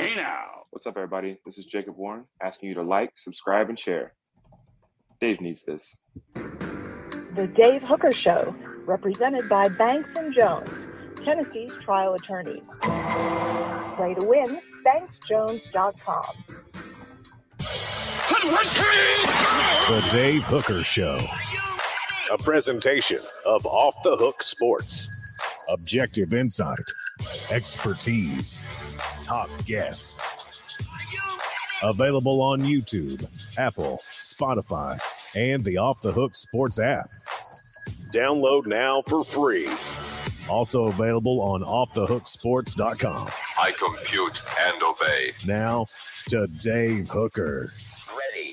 Hey now! What's up, everybody? This is Jacob Warren asking you to like, subscribe, and share. Dave needs this. The Dave Hooker Show, represented by Banks and Jones, Tennessee's trial attorneys. Play to win, banksjones.com. The Dave Hooker Show. A presentation of Off the Hook Sports. Objective insight, expertise, top guests. Available on YouTube, Apple, Spotify, and the Off the Hook Sports app. Download now for free. Also available on offthehooksports.com. I compute and obey. Now to Dave Hooker. Ready.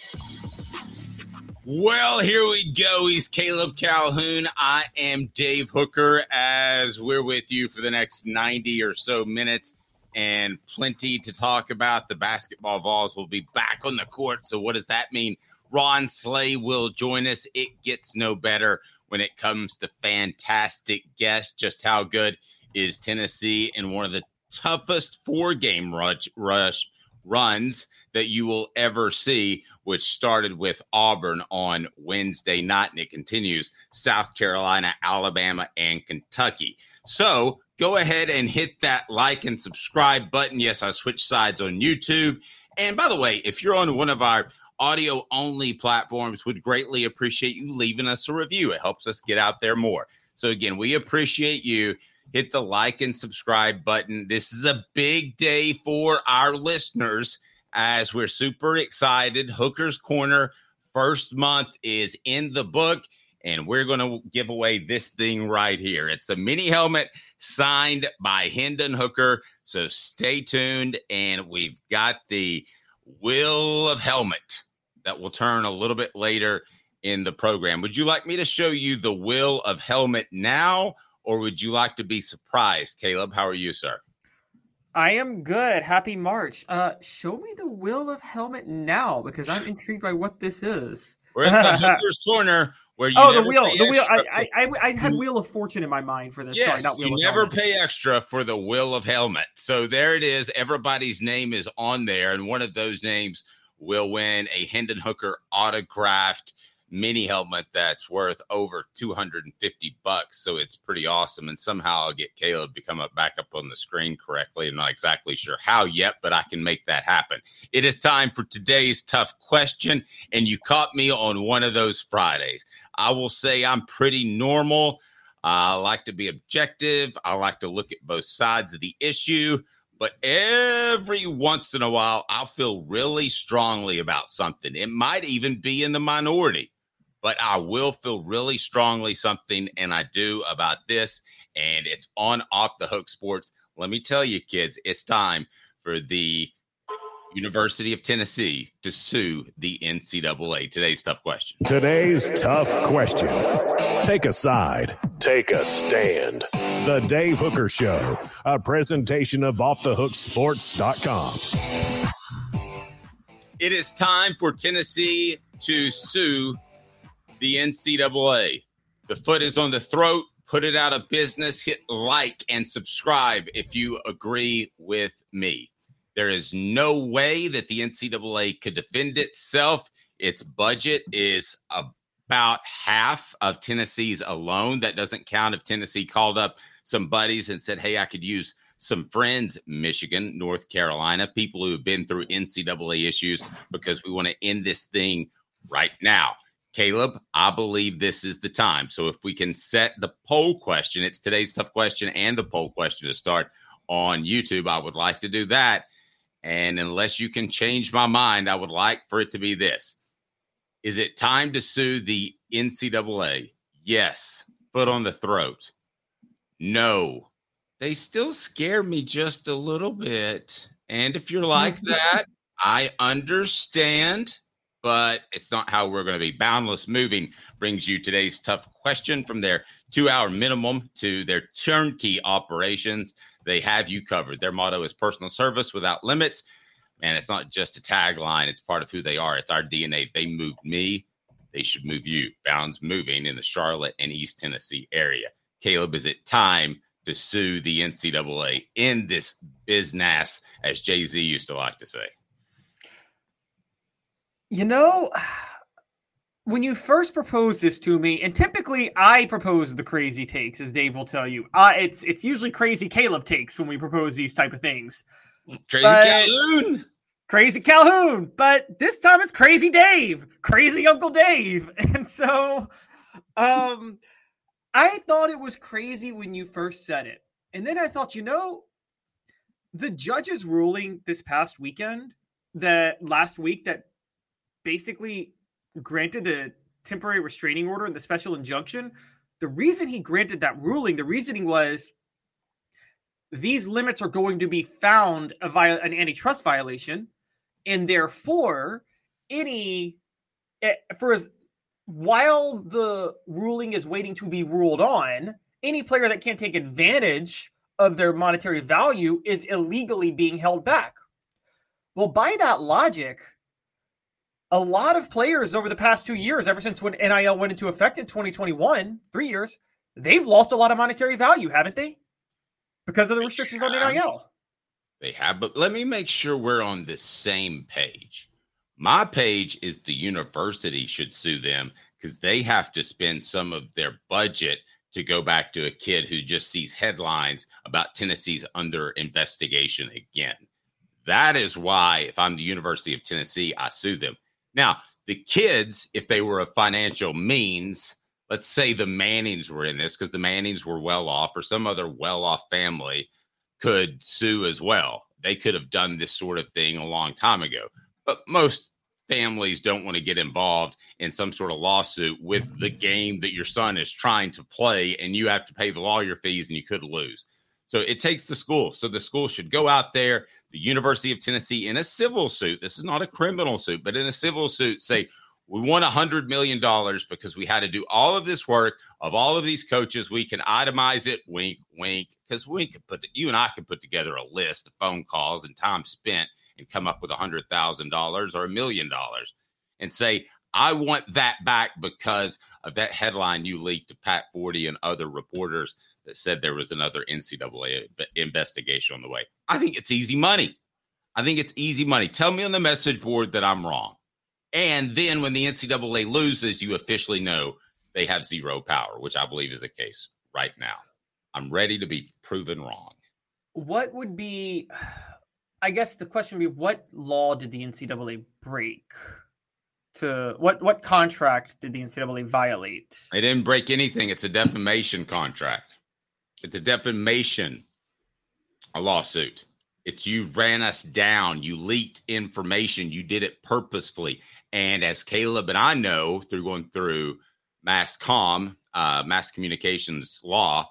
Well, here we go. He's Caleb Calhoun. I am Dave Hooker as we're with you for the next 90 or so minutes and plenty to talk about. The basketball Vols will be back on the court. So, what does that mean? Ron Slay will join us. It gets no better when it comes to fantastic guests. Just how good is Tennessee in one of the toughest four game rush, rush runs that you will ever see, which started with Auburn on Wednesday night and it continues South Carolina, Alabama, and Kentucky. So go ahead and hit that like and subscribe button. Yes, I switched sides on YouTube. And by the way, if you're on one of our audio only platforms, would greatly appreciate you leaving us a review. It helps us get out there more. So again, we appreciate you. Hit the like and subscribe button. This is a big day for our listeners as we're super excited. Hooker's Corner first month is in the book and we're going to give away this thing right here. It's the mini helmet signed by Hendon Hooker. So stay tuned. And we've got the Will of Helmet that will turn a little bit later in the program. Would you like me to show you the Will of Helmet now, or would you like to be surprised? Caleb, how are you, sir? I am good. Happy March. Uh, show me the Will of Helmet now because I'm intrigued by what this is. We're in the Hooker's Corner where you oh, the wheel, the wheel. I, I, I, I had Wheel of Fortune in my mind for this. Yes, Sorry, not Wheel you of never Helmet. pay extra for the will of helmet. So there it is. Everybody's name is on there, and one of those names will win a Hendon Hooker autographed mini helmet that's worth over 250 bucks. So it's pretty awesome. And somehow I'll get Caleb to come up back up on the screen correctly. I'm not exactly sure how yet, but I can make that happen. It is time for today's tough question. And you caught me on one of those Fridays. I will say I'm pretty normal. I like to be objective. I like to look at both sides of the issue. But every once in a while, I'll feel really strongly about something. It might even be in the minority. But I will feel really strongly something, and I do about this, and it's on Off the Hook Sports. Let me tell you, kids, it's time for the University of Tennessee to sue the NCAA. Today's tough question. Today's tough question. Take a side, take a stand. The Dave Hooker Show, a presentation of OffTheHookSports.com. It is time for Tennessee to sue the NCAA. The foot is on the throat. Put it out of business. Hit like and subscribe if you agree with me. There is no way that the NCAA could defend itself. Its budget is about half of Tennessee's alone. That doesn't count if Tennessee called up some buddies and said, Hey, I could use some friends, Michigan, North Carolina, people who have been through NCAA issues because we want to end this thing right now. Caleb, I believe this is the time. So if we can set the poll question, it's today's tough question and the poll question to start on YouTube. I would like to do that. And unless you can change my mind, I would like for it to be this Is it time to sue the NCAA? Yes. Foot on the throat. No they still scare me just a little bit. And if you're like that, I understand, but it's not how we're going to be. Boundless Moving brings you today's tough question from their two hour minimum to their turnkey operations. They have you covered. Their motto is personal service without limits. And it's not just a tagline, it's part of who they are. It's our DNA. They moved me, they should move you. Bounds moving in the Charlotte and East Tennessee area. Caleb, is it time to sue the NCAA in this business, as Jay Z used to like to say? You know, when you first proposed this to me, and typically I propose the crazy takes, as Dave will tell you. Uh, it's it's usually crazy Caleb takes when we propose these type of things. Crazy but, Calhoun. Crazy Calhoun. But this time it's crazy Dave. Crazy Uncle Dave. And so um I thought it was crazy when you first said it. And then I thought, you know, the judge's ruling this past weekend, that last week, that basically granted the temporary restraining order and the special injunction. The reason he granted that ruling, the reasoning was these limits are going to be found a via an antitrust violation, and therefore any eh, for as while the ruling is waiting to be ruled on, any player that can't take advantage of their monetary value is illegally being held back. Well, by that logic, a lot of players over the past two years, ever since when NIL went into effect in 2021, three years, they've lost a lot of monetary value, haven't they? Because of the restrictions on NIL. They have, but let me make sure we're on the same page. My page is the university should sue them because they have to spend some of their budget to go back to a kid who just sees headlines about Tennessee's under investigation again. That is why, if I'm the University of Tennessee, I sue them. Now, the kids, if they were of financial means, let's say the Mannings were in this because the Mannings were well off or some other well off family could sue as well. They could have done this sort of thing a long time ago. But most families don't want to get involved in some sort of lawsuit with the game that your son is trying to play and you have to pay the lawyer fees and you could lose. So it takes the school. So the school should go out there, the University of Tennessee, in a civil suit. This is not a criminal suit, but in a civil suit, say, we want a hundred million dollars because we had to do all of this work of all of these coaches. We can itemize it, wink, wink, because we could put the, you and I could put together a list of phone calls and time spent and come up with a hundred thousand dollars or a million dollars and say, I want that back because of that headline you leaked to Pat Forde and other reporters that said there was another NCAA investigation on the way. I think it's easy money. I think it's easy money. Tell me on the message board that I'm wrong. And then when the NCAA loses, you officially know they have zero power, which I believe is the case right now. I'm ready to be proven wrong. What would be I guess the question would be what law did the NCAA break? To what what contract did the NCAA violate? They didn't break anything. It's a defamation contract. It's a defamation, a lawsuit. It's you ran us down. You leaked information. You did it purposefully. And as Caleb and I know through going through mass com, uh, mass communications law,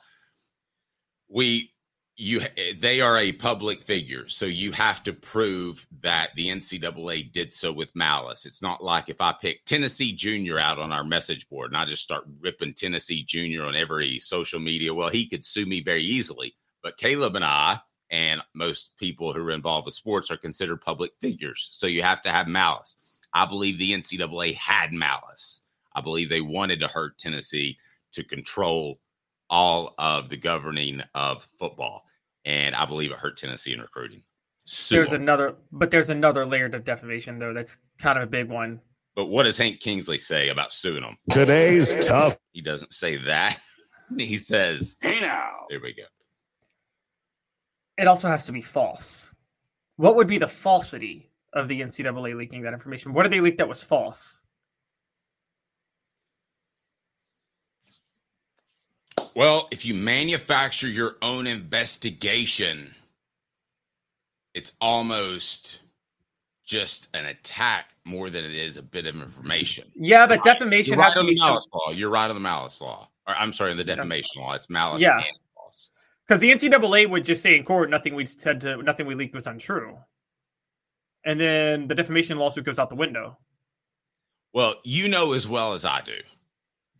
we you eh, they are a public figure so you have to prove that the ncaa did so with malice. It's not like if i pick tennessee junior out on our message board and i just start ripping tennessee junior on every social media well he could sue me very easily. But caleb and i and most people who are involved with sports are considered public figures so you have to have malice. I believe the ncaa had malice. I believe they wanted to hurt tennessee to control all of the governing of football. And I believe it hurt Tennessee in recruiting. Sue there's them. another, but there's another layer to defamation, though. That's kind of a big one. But what does Hank Kingsley say about suing them? Today's tough. He doesn't say that. He says, "Hey now." There we go. It also has to be false. What would be the falsity of the NCAA leaking that information? What did they leak that was false? Well, if you manufacture your own investigation, it's almost just an attack more than it is a bit of information. Yeah, but defamation You're has right to be malice law. You're right on the malice law. Or, I'm sorry, the defamation yeah. law, it's malice. Yeah, because the NCAA would just say in court nothing we said to nothing we leaked was untrue, and then the defamation lawsuit goes out the window. Well, you know as well as I do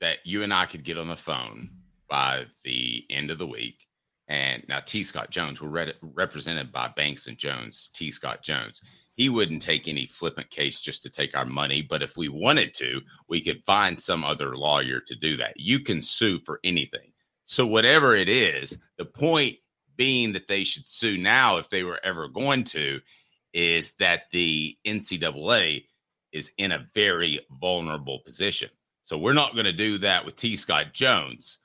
that you and I could get on the phone by the end of the week. And now T. Scott Jones, we're re- represented by Banks and Jones, T. Scott Jones. He wouldn't take any flippant case just to take our money. But if we wanted to, we could find some other lawyer to do that. You can sue for anything. So, whatever it is, the point being that they should sue now, if they were ever going to, is that the NCAA is in a very vulnerable position. So, we're not going to do that with T. Scott Jones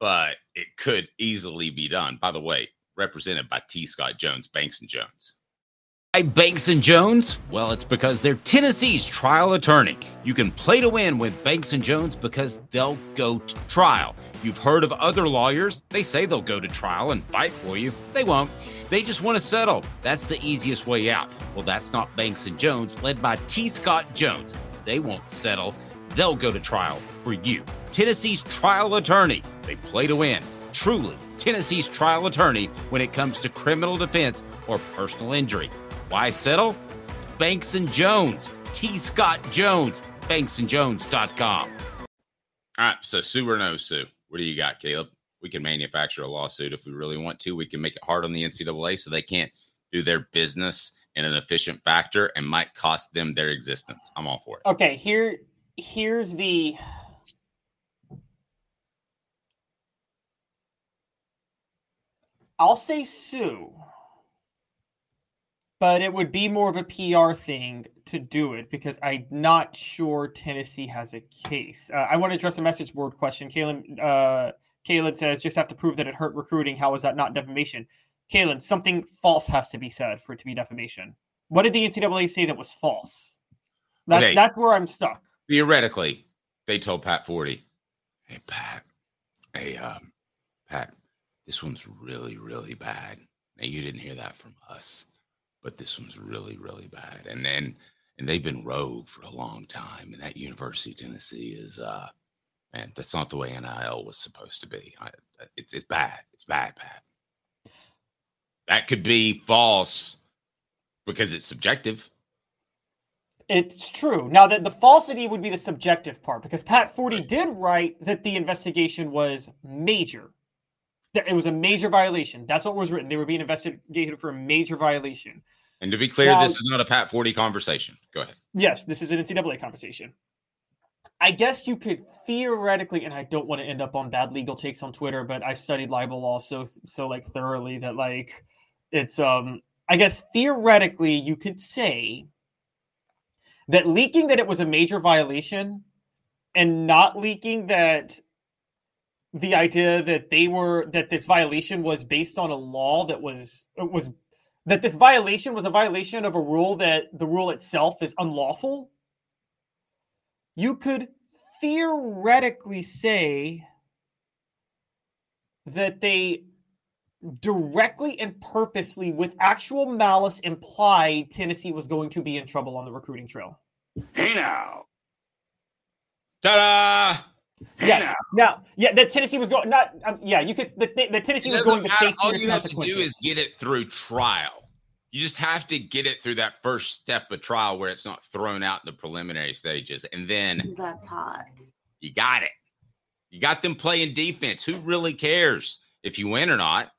but it could easily be done. By the way, represented by T. Scott Jones, Banks and Jones. Why Banks and Jones? Well, it's because they're Tennessee's trial attorney. You can play to win with Banks and Jones because they'll go to trial. You've heard of other lawyers. They say they'll go to trial and fight for you. They won't. They just want to settle. That's the easiest way out. Well, that's not Banks and Jones, led by T. Scott Jones. They won't settle. They'll go to trial for you. Tennessee's trial attorney. They play to win. Truly, Tennessee's trial attorney when it comes to criminal defense or personal injury. Why settle? It's Banks and Jones. T. Scott Jones. BanksandJones.com. All right. So, sue or no sue? What do you got, Caleb? We can manufacture a lawsuit if we really want to. We can make it hard on the NCAA so they can't do their business in an efficient factor and might cost them their existence. I'm all for it. Okay, here here's the I'll say sue, but it would be more of a PR thing to do it because I'm not sure Tennessee has a case. Uh, I want to address a message board question. Kalen, uh, Kalen says, just have to prove that it hurt recruiting. How is that not defamation? Kalen, something false has to be said for it to be defamation. What did the NCAA say that was false? That's, okay. that's where I'm stuck. Theoretically, they told Pat Forde, hey, Pat, hey, um, Pat, this one's really, really bad. Now you didn't hear that from us, but this one's really, really bad. And then, and they've been rogue for a long time. And that University of Tennessee is, uh, man, that's not the way NIL was supposed to be. I, it's it's bad. It's bad, bad. That could be false because it's subjective. It's true. Now that the falsity would be the subjective part because Pat Forde did write that the investigation was major. It was a major violation. That's what was written. They were being investigated for a major violation. And to be clear, now, this is not a Pat Forde conversation. Go ahead. Yes, this is an NCAA conversation. I guess you could theoretically, and I don't want to end up on bad legal takes on Twitter, but I've studied libel law so so like thoroughly that like it's um I guess theoretically you could say that leaking that it was a major violation and not leaking that the idea that they were that this violation was based on a law that was was that this violation was a violation of a rule that the rule itself is unlawful you could theoretically say that they directly and purposely, with actual malice, implied Tennessee was going to be in trouble on the recruiting trail. Hey now. Ta-da! Yes. Now, yeah, that Tennessee was going. Not. Um, yeah, you could. The, the Tennessee was doesn't going to face All you have to do is get it through trial. You just have to get it through that first step of trial where it's not thrown out in the preliminary stages. And then That's hot. you got it. You got them playing defense. Who really cares if you win or not?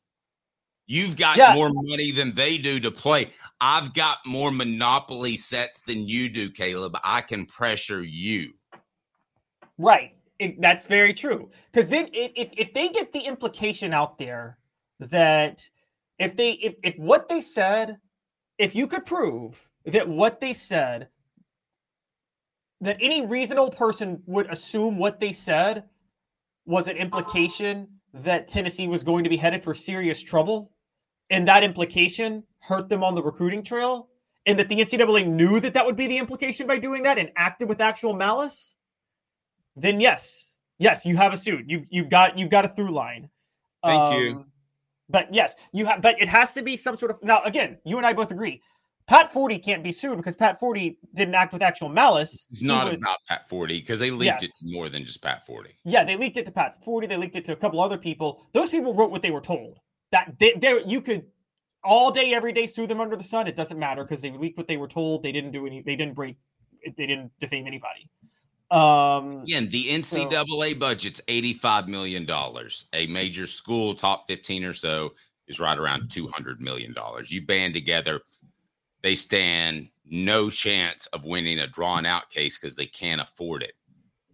You've got Yeah. more money than they do to play. I've got more monopoly sets than you do, Caleb. I can pressure you. Right. It- that's very true. Because then, if, if if they get the implication out there that if they if, if what they said, if you could prove that what they said, that any reasonable person would assume what they said was an implication that Tennessee was going to be headed for serious trouble, and that implication hurt them on the recruiting trail, and that the NCAA knew that that would be the implication by doing that and acted with actual malice then yes, yes, you have a suit. You've you've got you've got a through line. Thank you. Um, But yes, you have. But it has to be some sort of. Now again, you and I both agree. Pat Forde can't be sued because Pat Forde didn't act with actual malice. It's not was- about Pat Forde because they leaked it Yes. to more than just Pat Forde. Yeah, they leaked it to Pat Forde. They leaked it to a couple other people. Those people wrote what they were told. That they, they you could all day, every day sue them under the sun. It doesn't matter because they leaked what they were told. They didn't do any. They didn't break. They didn't defame anybody. Um, Again, the NCAA budget's $85 million. A major school, top 15 or so, is right around $200 million. You band together, they stand no chance of winning a drawn out case because they can't afford it.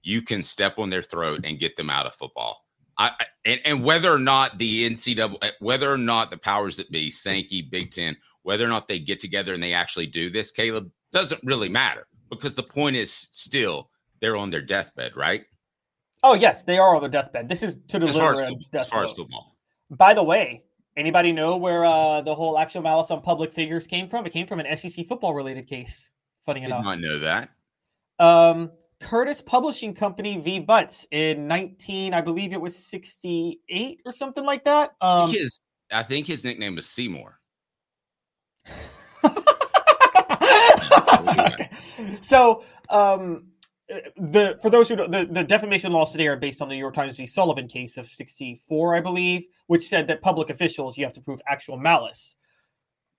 You can step on their throat and get them out of football. I, I- and, and whether or not the NCAA, whether or not the powers that be, Sankey, Big Ten, whether or not they get together and they actually do this, Caleb, doesn't really matter because the point is still they're on their deathbed, right? oh yes, they are on their deathbed. This is to As far deliver as, football, as far as football. By the way, anybody know where uh, the whole actual malice on public figures came from? It came from an SEC football related case. Funny Did enough. not know that. Um, Curtis Publishing Company v. Butts in 19, I believe it was 68 or something like that. I Um, think his I think his nickname was Seymour. so um the for those who don't, the, the defamation laws today are based on the New York Times v. Sullivan case of 64, I believe, which said that public officials you have to prove actual malice.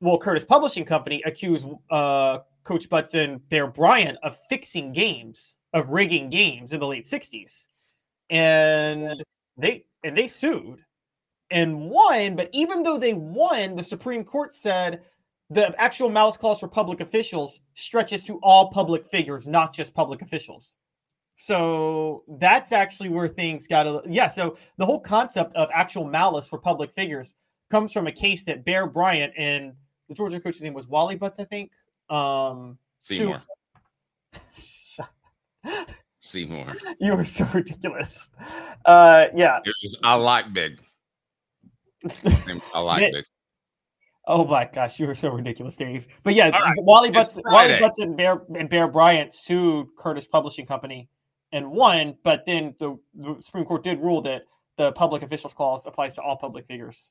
Well, Curtis Publishing Company accused uh, Coach Butson Bear Bryant of fixing games, of rigging games in the late 60s. And they and they sued and won, but even though they won, the Supreme Court said the actual malice clause for public officials stretches to all public figures, not just public officials. So that's actually where things got a yeah. So the whole concept of actual malice for public figures comes from a case that Bear Bryant and the Georgia coach's name was Wally Butts, I think. Um, Seymour. Seymour. you were so ridiculous. Uh, yeah. It was I like big. I like big. Oh my gosh, you were so ridiculous, Dave. But yeah, right, Wally Butts, Wally. Butts and Bear and Bear Bryant sued Curtis Publishing Company and won, but then the, the Supreme Court did rule that the public officials clause applies to all public figures.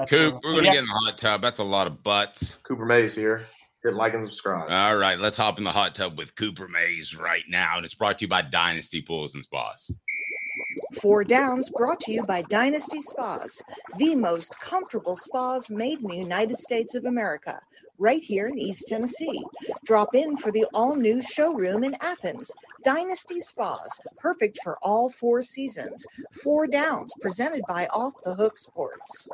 That's Coop, we're gonna yeah. get in the hot tub. That's a lot of butts. Cooper Mays here. Hit like and subscribe. All right, let's hop in the hot tub with Cooper Mays right now. And it's brought to you by Dynasty Pools and Spas. Four Downs brought to you by Dynasty Spas, the most comfortable spas made in the United States of America, right here in East Tennessee. Drop in for the all new showroom in Athens. Dynasty Spas, perfect for all four seasons. Four Downs, presented by Off the Hook Sports.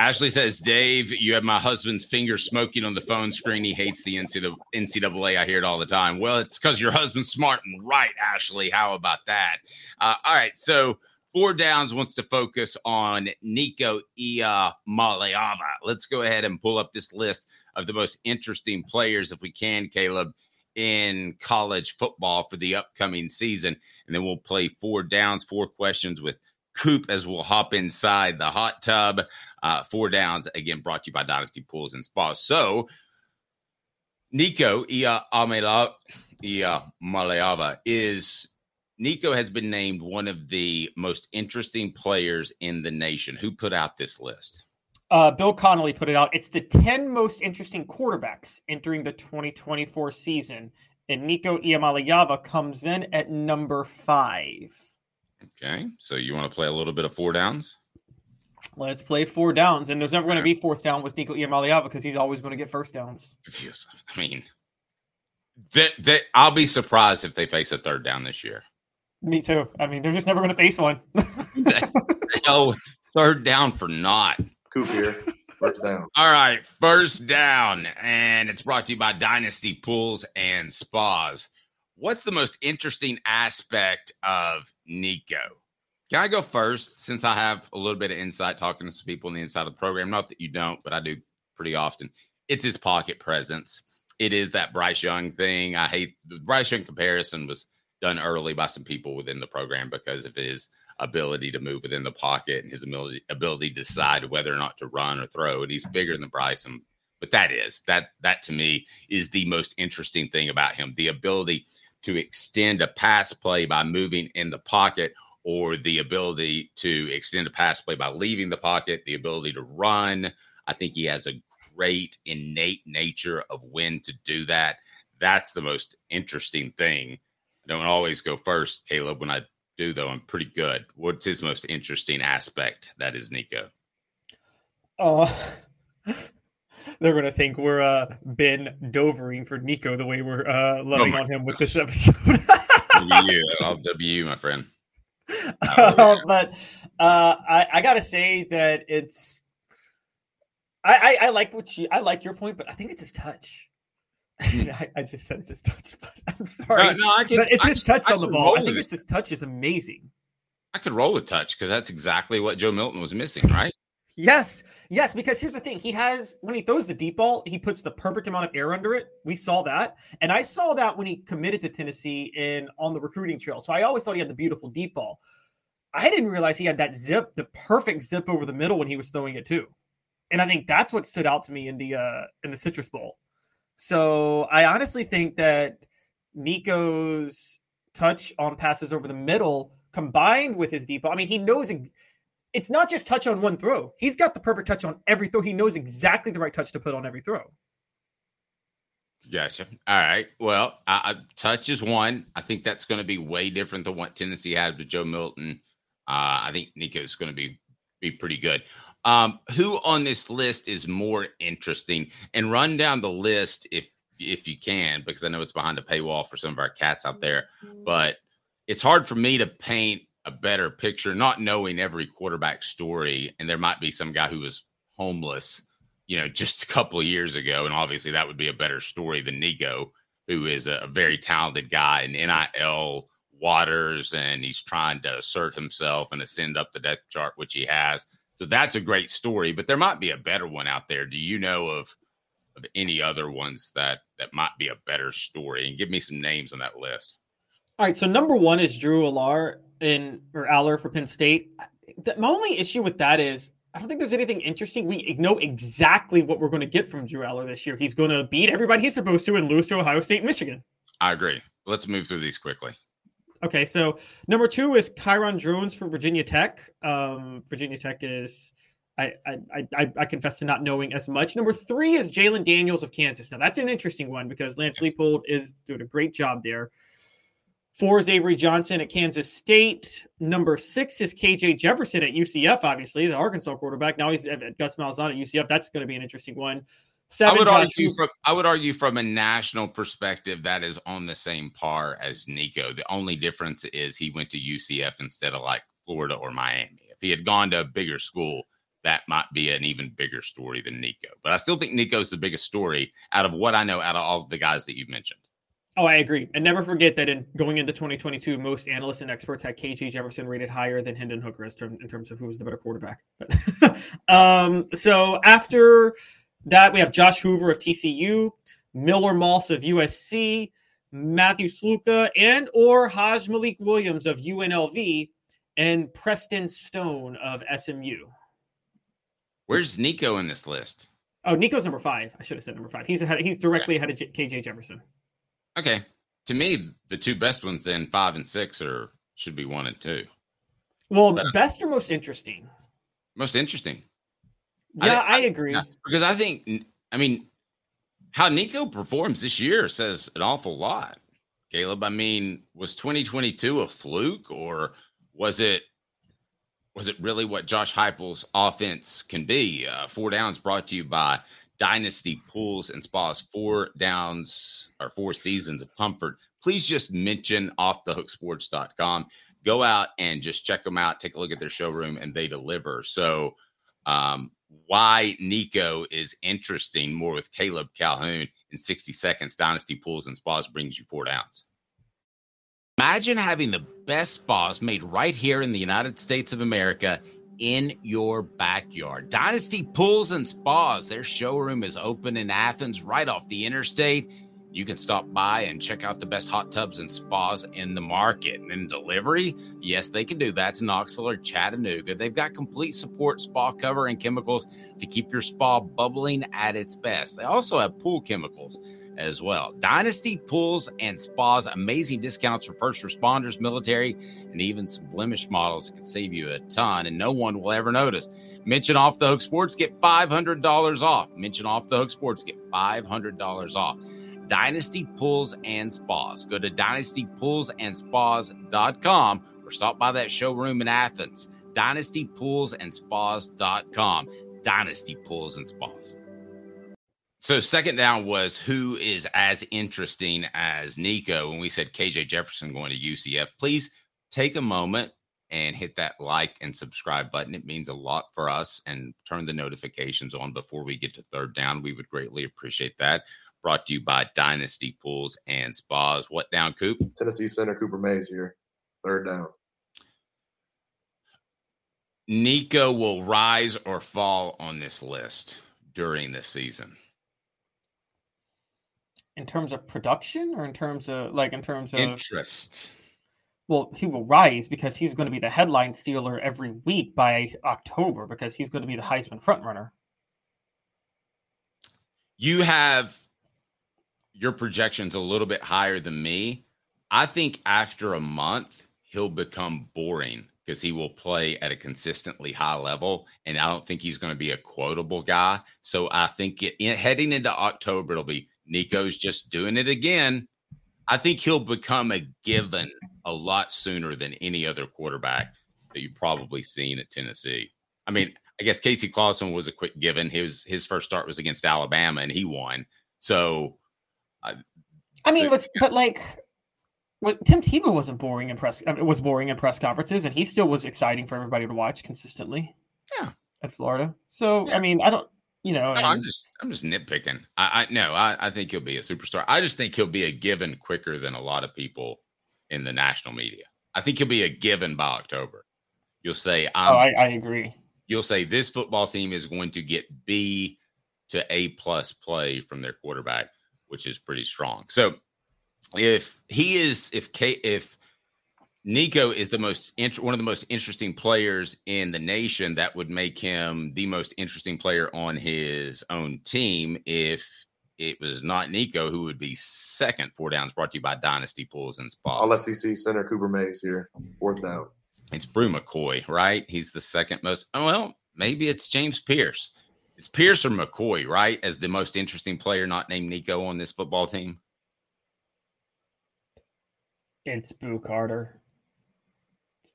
Ashley says, Dave, you have my husband's finger smoking on the phone screen. He hates the NCAA. I hear it all the time. Well, it's because your husband's smart and right, Ashley. How about that? Uh, all right. So Four Downs wants to focus on Nico Ia Maleava. Let's go ahead and pull up this list of the most interesting players, if we can, Caleb, in college football for the upcoming season. And then we'll play four downs, four questions with Coop as we'll hop inside the hot tub. Uh, four downs, again, brought to you by Dynasty Pools and Spas. So, Nico Ia Amela, Ia Maleava is Nico has been named one of the most interesting players in the nation. Who put out this list? Uh, Bill Connolly put it out. It's the 10 most interesting quarterbacks entering the 2024 season. And Nico Iamaleava comes in at number five. Okay. So you want to play a little bit of four downs? Let's play four downs. And there's never going to be fourth down with Nico Iamaleava because he's always going to get first downs. I mean, that, that I'll be surprised if they face a third down this year. Me too. I mean, they're just never going to face one. Hell, third down for not. Coop here. First down. All right, first down. And it's brought to you by Dynasty Pools and Spas. What's the most interesting aspect of Nico? Can I go first since I have a little bit of insight talking to some people on the inside of the program? Not that you don't, but I do pretty often. It's his pocket presence. It is that Bryce Young thing. I hate the Bryce Young comparison was done early by some people within the program because of his ability to move within the pocket and his ability ability to decide whether or not to run or throw. And he's bigger than Bryson, but that is that that to me is the most interesting thing about him: the ability to extend a pass play by moving in the pocket, or the ability to extend a pass play by leaving the pocket, the ability to run. I think he has a great innate nature of when to do that. That's the most interesting thing I don't always go first, Caleb. When I do, though, I'm pretty good. What's his most interesting aspect? That is Nico. Oh, they're gonna think we're uh, Ben Dovering for Nico the way we're uh, loving oh on him with this episode. w, I'll W, my friend. Uh, but uh, I, I, gotta say that it's. I, I, I like what you. I like your point, but I think it's his touch. I, I, just said it's his touch, but I'm sorry. Uh, no, I can, but it's his touch on the ball. I think it's his touch is amazing. I could roll with touch because that's exactly what Joe Milton was missing, right? Yes, yes. Because here's the thing: he has when he throws the deep ball, he puts the perfect amount of air under it. We saw that, and I saw that when he committed to Tennessee in on the recruiting trail. So I always thought he had the beautiful deep ball. I didn't realize he had that zip, the perfect zip over the middle when he was throwing it too. And I think that's what stood out to me in the uh in the Citrus Bowl so I honestly think that Nico's touch on passes over the middle combined with his deep, ball. I mean, he knows it's not just touch on one throw. He's got the perfect touch on every throw. He knows exactly the right touch to put on every throw. Gotcha. All right. Well, I, I, touch is one. I think that's going to be way different than what Tennessee had with Joe Milton. Uh, I think Nico's going to be be pretty good. Um, who on this list is more interesting? And run down the list if if you can, because I know it's behind a paywall for some of our cats out there. But it's hard for me to paint a better picture, not knowing every quarterback story. And there might be some guy who was homeless, you know, just a couple of years ago, and obviously that would be a better story than Nico, who is a very talented guy in NIL waters, and he's trying to assert himself and ascend up the depth chart, which he has. So that's a great story, but there might be a better one out there. Do you know of of any other ones that that might be a better story? And give me some names on that list. All right, so number one is Drew Allar in or Aller for Penn State. The, my only issue with that is I don't think there's anything interesting. We know exactly what we're going to get from Drew Allar this year. He's going to beat everybody he's supposed to and lose to Ohio State Michigan. I agree. Let's move through these quickly. Okay, so number two is Kyron Drones for Virginia Tech. Um, Virginia Tech is, I, I, I, I confess to not knowing as much. Number three is Jalon Daniels of Kansas. Now that's an interesting one because Lance yes. Leipold is doing a great job there. Four is Avery Johnson at Kansas State. Number six is KJ Jefferson at UCF. Obviously, the Arkansas quarterback. Now he's at Gus Malzahn at UCF. That's going to be an interesting one. Seven I would argue from I would argue from a national perspective that is on the same par as Nico. The only difference is he went to UCF instead of like Florida or Miami. If he had gone to a bigger school, that might be an even bigger story than Nico. But I still think Nico's the biggest story out of what I know out of all of the guys that you've mentioned. Oh, I agree. And never forget that in going into 2022, most analysts and experts had KJ Jefferson rated higher than Hendon Hooker as term, in terms of who was the better quarterback. um, so after that, we have Josh Hoover of TCU, Miller Moss of USC, Matthew Sluka, and or Haj Malik Williams of UNLV, and Preston Stone of SMU. Where's Nico in this list? Oh, Nico's number five. I should have said number five. He's ahead. He's directly ahead of J- KJ Jefferson. Okay. To me, the two best ones then five and six are should be one and two. Well, best or most interesting? Most interesting. Yeah, I, I agree. Because I think I mean how Nico performs this year says an awful lot. Caleb, I mean, was 2022 a fluke or was it was it really what Josh Heupel's offense can be? Uh, four downs brought to you by Dynasty Pools and Spas. Four downs or four seasons of comfort. Please just mention offthehooksports.com. Go out and just check them out. Take a look at their showroom, and they deliver. So, um, why Nico is interesting more with Caleb Calhoun in 60 seconds. Dynasty Pools and Spas brings you four downs. Imagine having the best spas made right here in the United States of America in your backyard. Dynasty Pools and Spas, their showroom is open in Athens right off the interstate. You can stop by and check out the best hot tubs and spas in the market. And in delivery, yes, they can do that to Knoxville or Chattanooga. They've got complete support, spa cover, and chemicals to keep your spa bubbling at its best. They also have pool chemicals as well. Dynasty Pools and Spas, amazing discounts for first responders, military, and even some blemish models that can save you a ton, and no one will ever notice. Mention Off the Hook Sports, get $500 off. Mention Off the Hook Sports, get $500 off. Dynasty Pools and Spas. Go to dynastypoolsandspas.com or stop by that showroom in Athens. Dynastypoolsandspas.com. Dynasty Pools and Spas. So second down was who is as interesting as Nico. When we said KJ Jefferson going to UCF, please take a moment and hit that like and subscribe button. It means a lot for us and turn the notifications on before we get to third down. We would greatly appreciate that. Brought to you by Dynasty Pools and Spas. What down, Coop? Tennessee Center Cooper Mays here. Third down. Nico will rise or fall on this list during this season in terms of production or in terms of like in terms of interest. Well he will rise because he's going to be the headline stealer every week by october because he's going to be the heisman frontrunner. You have your projections a little bit higher than me. I think after a month he'll become boring because he will play at a consistently high level and i don't think he's going to be a quotable guy. So i think it, in, heading into october it'll be Nico's just doing it again. I think he'll become a given a lot sooner than any other quarterback that you've probably seen at Tennessee. I mean, I guess Casey Clausen was a quick given. His his first start was against Alabama and he won. So, uh, I mean, but, but like, what Tim Tebow wasn't boring in press. I mean, was boring in press conferences, and he still was exciting for everybody to watch consistently. Yeah, at Florida. So, yeah. I mean, I don't you know, no, and, I'm just I'm just nitpicking. I, I no, I, I think he'll be a superstar. I just think he'll be a given quicker than a lot of people in the national media. I think he'll be a given by October. You'll say, "Oh, I, I agree." You'll say this football team is going to get B to A plus play from their quarterback, which is pretty strong. So, if he is, if K, if Nico is the most int- one of the most interesting players in the nation. That would make him the most interesting player on his own team. If it was not Nico, who would be second. Four downs brought to you by Dynasty Pools and Spas. All SEC center Cooper Mays here. Fourth down. It's Bru McCoy, right? He's the second most. Oh, well, maybe it's James Pearce. It's Pearce or McCoy, right? As the most interesting player not named Nico on this football team. It's Boo Carter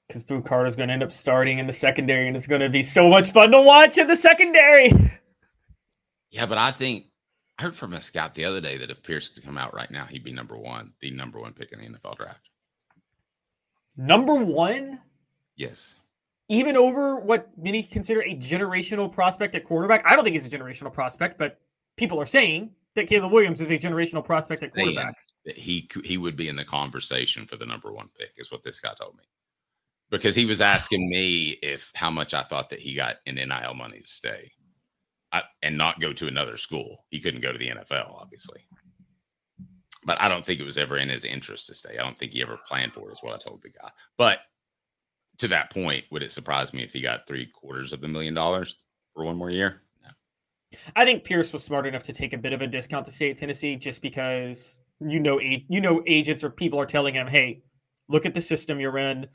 because Boo Carter is going to end up starting in the secondary, and it's going to be so much fun to watch in the secondary. Yeah, but I think I heard from a scout the other day that if Pearce could come out right now, he'd be number one, the number one pick in the NFL draft. Number one? Yes. Even over what many consider a generational prospect at quarterback. I don't think he's a generational prospect, but people are saying that Caleb Williams is a generational prospect at quarterback. that he he would be in the conversation for the number one pick. Is what this guy told me because he was asking me if how much I thought that he got in NIL money to stay I, and not go to another school. He couldn't go to the NFL, obviously. But I don't think it was ever in his interest to stay. I don't think he ever planned for it, is what I told the guy. But to that point, would it surprise me if he got three quarters of a million dollars for one more year? I think Pearce was smart enough to take a bit of a discount to stay at Tennessee just because you know you know agents or people are telling him, "Hey, look at the system you're in.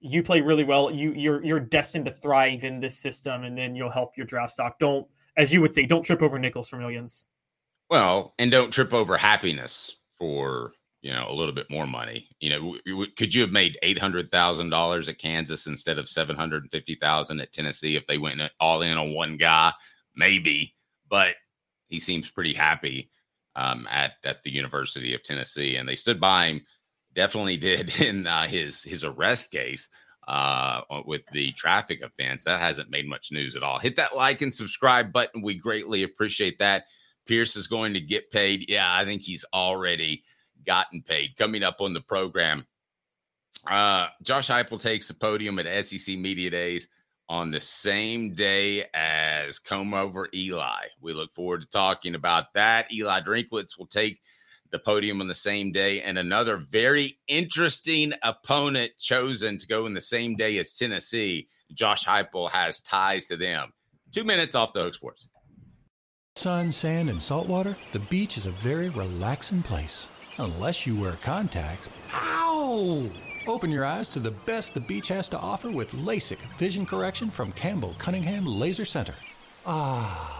You play really well. You you're you're destined to thrive in this system, and then you'll help your draft stock. Don't, as you would say, don't trip over nickels for millions. Well, and don't trip over happiness for you know a little bit more money. You know, w- w- could you have made eight hundred thousand dollars at Kansas instead of seven hundred and fifty thousand at Tennessee if they went all in on one guy? Maybe, but he seems pretty happy um, at at the University of Tennessee, and they stood by him. Definitely did in uh, his his arrest case uh, with the traffic offense. That hasn't made much news at all. Hit that like and subscribe button. We greatly appreciate that. Pearce is going to get paid. Yeah, I think he's already gotten paid. Coming up on the program, uh, Josh Heupel takes the podium at SEC Media Days on the same day as Come Over Eli. We look forward to talking about that. Eli Drinkwitz will take the podium on the same day, and another very interesting opponent chosen to go in the same day as Tennessee. Josh Heupel has ties to them. Two minutes off the hook sports. Sun, sand, and salt water, the beach is a very relaxing place. Unless you wear contacts. Ow! Open your eyes to the best the beach has to offer with LASIK vision correction from Campbell Cunningham Laser Center. Ah.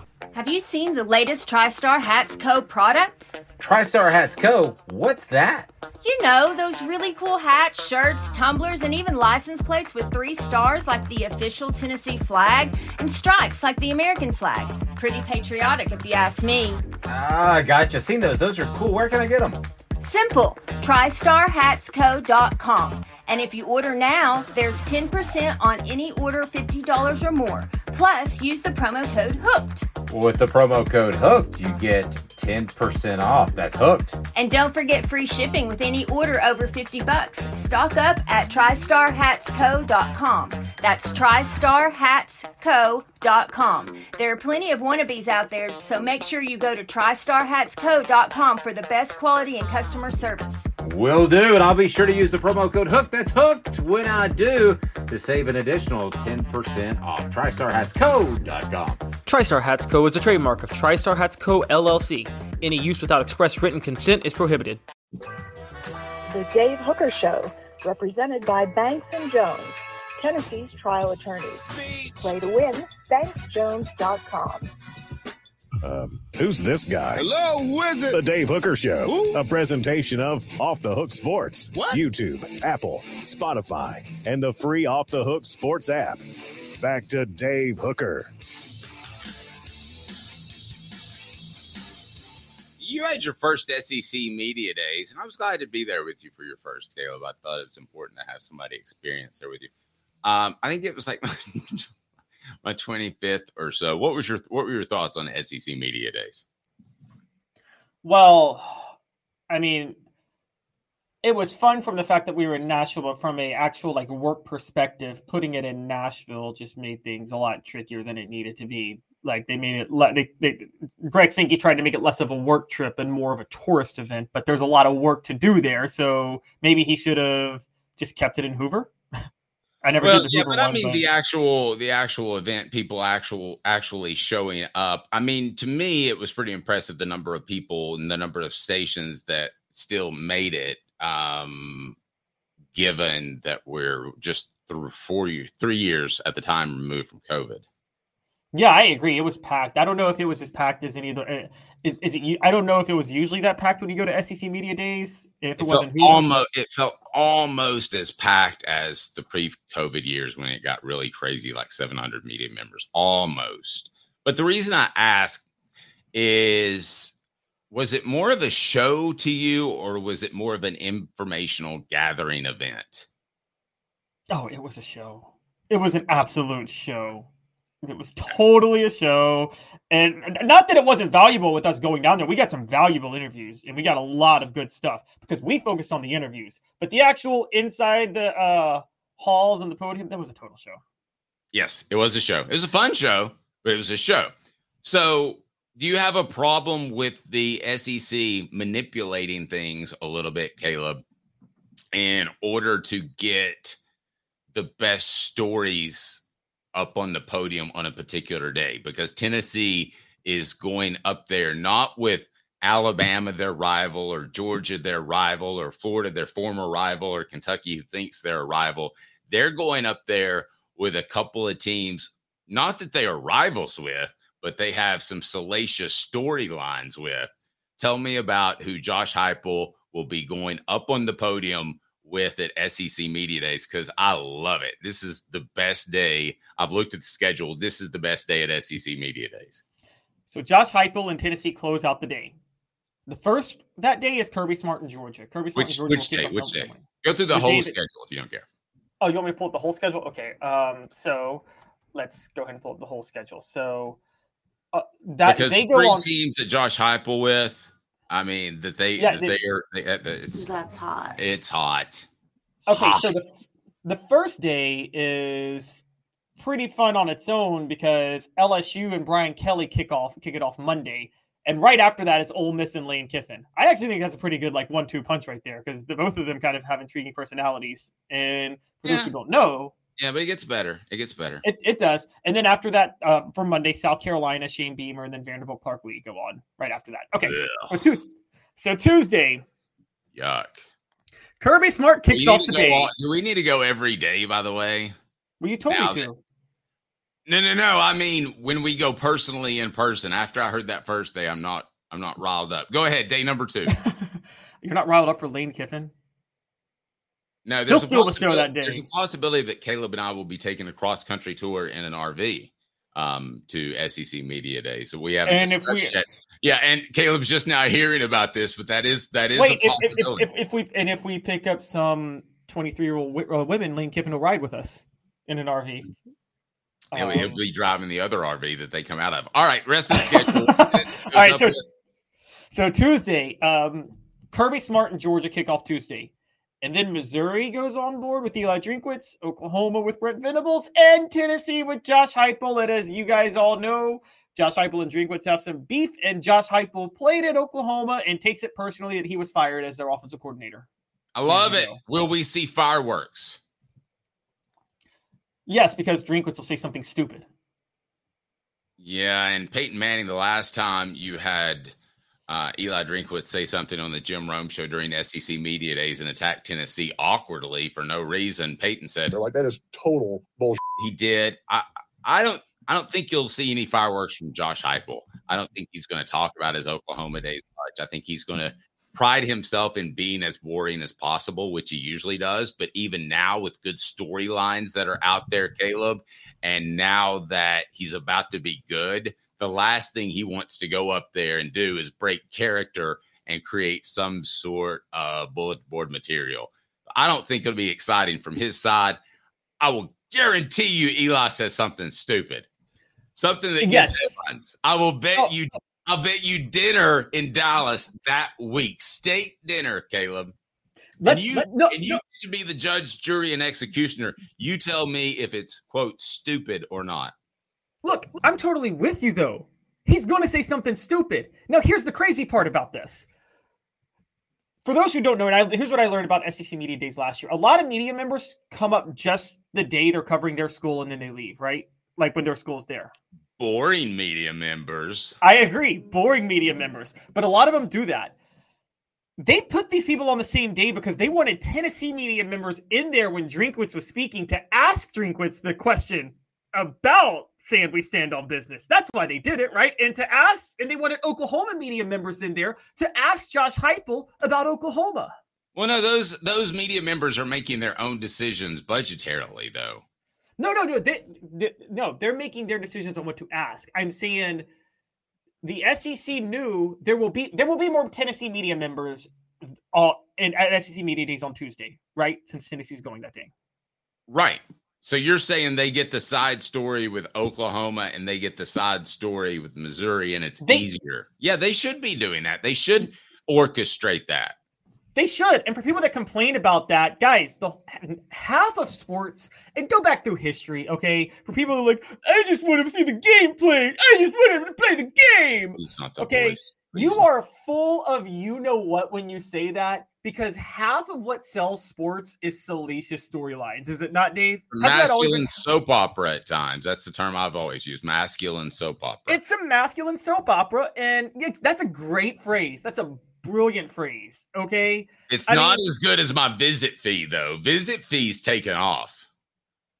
Have you seen the latest TriStar Hats Co. product? TriStar Hats Co. What's that? You know, those really cool hats, shirts, tumblers, and even license plates with three stars like the official Tennessee flag and stripes like the American flag. Pretty patriotic, if you ask me. Ah, gotcha. Seen those. Those are cool. Where can I get them? Simple. TriStarHatsCo.com. And if you order now, there's 10% on any order $50 or more. Plus, use the promo code HOOKED. With the promo code HOOKED, you get 10% off. That's hooked. And don't forget free shipping with any order over 50 bucks. Stock up at TriStarHatsCo.com. That's TriStarHatsCo.com. There are plenty of wannabes out there, so make sure you go to TriStarHatsCo.com for the best quality and customer service. Will do, and I'll be sure to use the promo code HOOKED. That's hooked when I do to save an additional 10% off. TriStarHatsCo.com. TriStar Hats Co. is a trademark of TriStar Hats Co. LLC. Any use without express written consent is prohibited. The Dave Hooker Show, represented by Banks and Jones, Tennessee's trial attorneys. Play to win, banksjones.com. Um, who's this guy? Hello, wizard. The Dave Hooker Show, Who? a presentation of Off the Hook Sports, What? YouTube, Apple, Spotify, and the free Off the Hook Sports app. Back to Dave Hooker. You had your first SEC media days, and I was glad to be there with you for your first, Caleb. I thought it was important to have somebody experience there with you. Um, I think it was like my 25th or so. What was your what were your thoughts on SEC media days? Well, I mean, it was fun from the fact that we were in Nashville, but from a actual like work perspective, putting it in Nashville just made things a lot trickier than it needed to be. Like they made it, le- they, they, Greg Sankey tried to make it less of a work trip and more of a tourist event, but there's a lot of work to do there. So maybe he should have just kept it in Hoover. I never well, did the yeah, Hoover but I one, mean the actual the actual event, people actual actually showing up. I mean, to me, it was pretty impressive the number of people and the number of stations that still made it. Um, given that we're just through four years, three years at the time removed from COVID. Yeah, I agree. It was packed. I don't know if it was as packed as any of the. Uh, is, is it? I don't know if it was usually that packed when you go to SEC media days. If it, It wasn't felt almost it felt almost as packed as the pre-COVID years when it got really crazy, like 700 media members, almost. But the reason I ask is, was it more of a show to you, or was it more of an informational gathering event? Oh, it was a show. It was an absolute show. It was totally a show. And not that it wasn't valuable with us going down there. We got some valuable interviews and we got a lot of good stuff because we focused on the interviews. But the actual inside the uh halls and the podium, that was a total show. Yes, it was a show. It was a fun show, but it was a show. So, do you have a problem with the SEC manipulating things a little bit, Caleb, in order to get the best stories up on the podium on a particular day? Because Tennessee is going up there not with Alabama, their rival, or Georgia, their rival, or Florida, their former rival, or Kentucky, who thinks they're a rival. They're going up there with a couple of teams, not that they are rivals with, but they have some salacious storylines with. Tell me about who Josh Heupel will be going up on the podium with at SEC Media Days because I love it. This is the best day. I've looked at the schedule. This is the best day at SEC Media Days. So Josh Heupel and Tennessee close out the day. The first that day is Kirby Smart in Georgia. Kirby Smart Which in Georgia. which day? Which day? Go through the Which whole schedule if you don't care. Oh, you want me to pull up the whole schedule? Okay. Um, so let's go ahead and pull up the whole schedule. So uh, that because they go three on. teams that Josh Heupel with, I mean that they Yeah, that they- they are. They, uh, it's That's hot. it's hot. Okay, Hot. so the the first day is pretty fun on its own because LSU and Brian Kelly kick off kick it off Monday, and right after that is Ole Miss and Lane Kiffin. I actually think that's a pretty good like one two punch right there because the, both of them kind of have intriguing personalities. And for those who don't know, Yeah, but it gets better. It gets better. it, it does. And then after that, uh, for Monday, South Carolina, Shane Beamer, and then Vanderbilt Clark Lee go on right after that. Okay, so Tuesday, so Tuesday, Yuck. Kirby Smart kicks off the day. all- do we need to go every day? By the way. Well, you told Now me that- to. No, no, no. I mean, when we go personally in person. After I heard that first day, I'm not. I'm not riled up. Go ahead. Day number two. You're not riled up for Lane Kiffin. No, He'll there's a show possibility- that day. There's a possibility that Caleb and I will be taking a cross country tour in an RV um, to SEC Media Day. So we haven't And if we- yet. Yeah, and Caleb's just now hearing about this, but that is that is Wait, a if, if, possibility. if, if, if we and if we pick up some 23 year old uh, women, Lane Kiffin will ride with us in an RV. He'll, Um, he'll be driving the other RV that they come out of. All right, rest of the schedule. All right, so with- so Tuesday, um, Kirby Smart and Georgia kick off Tuesday, and then Missouri goes on board with Eli Drinkwitz, Oklahoma with Brent Venables, and Tennessee with Josh Heupel. And as you guys all know, Josh Heupel and Drinkwitz have some beef, and Josh Heupel played at Oklahoma and takes it personally that he was fired as their offensive coordinator. I love it. Will we see fireworks? Yes, because Drinkwitz will say something stupid. Yeah, and Peyton Manning, the last time you had uh, Eli Drinkwitz say something on the Jim Rome show during SEC Media Days and attack Tennessee awkwardly for no reason, Peyton said, They're like, that is total bullshit. He did. I I don't I don't think you'll see any fireworks from Josh Heupel. I don't think he's going to talk about his Oklahoma days much. I think he's going to pride himself in being as boring as possible, which he usually does. But even now, with good storylines that are out there, Caleb, and now that he's about to be good, the last thing he wants to go up there and do is break character and create some sort of bulletin board material. I don't think it'll be exciting from his side. I will guarantee you Eli says something stupid. Something that gets Yes. headlines. I will bet oh. you I'll bet you dinner in Dallas that week. State dinner, Caleb. And Let's- you, let- no, and you to be the judge, jury, and executioner. You tell me if it's quote stupid or not. Look, I'm totally with you though. He's going to say something stupid. Now, here's the crazy part about this. For those who don't know, and I, here's what I learned about SEC Media Days last year. A lot of media members come up just the day they're covering their school and then they leave, right? Like when their school's there. Boring media members. I agree, boring media members, but a lot of them do that. They put these people on the same day because they wanted Tennessee media members in there when Drinkwitz was speaking to ask Drinkwitz the question about saying we stand on business. That's why they did it, right? And to ask, and they wanted Oklahoma media members in there to ask Josh Heupel about Oklahoma. Well, no, those those media members are making their own decisions budgetarily, though. No, no, no. They, they, no, they're making their decisions on what to ask. I'm saying the SEC knew there will be there will be more Tennessee media members all uh, in at SEC media days on Tuesday, right? Since Tennessee's going that day. Right. So you're saying they get the side story with Oklahoma and they get the side story with Missouri and it's they, easier. Yeah, they should be doing that. They should orchestrate that. They should. And for people that complain about that, guys, the half of sports and go back through history, okay? For people who are like, I just want to see the game played. I just want to play the game. The okay. Voice. You are full of you know what when you say that because half of what sells sports is salacious storylines. Is it not, Dave? Masculine soap opera at times. That's the term I've always used. Masculine soap opera. It's a masculine soap opera, and that's a great phrase. That's a brilliant phrase. Okay. It's I not mean, as good as my visit fee, though. Visit fee's taken off.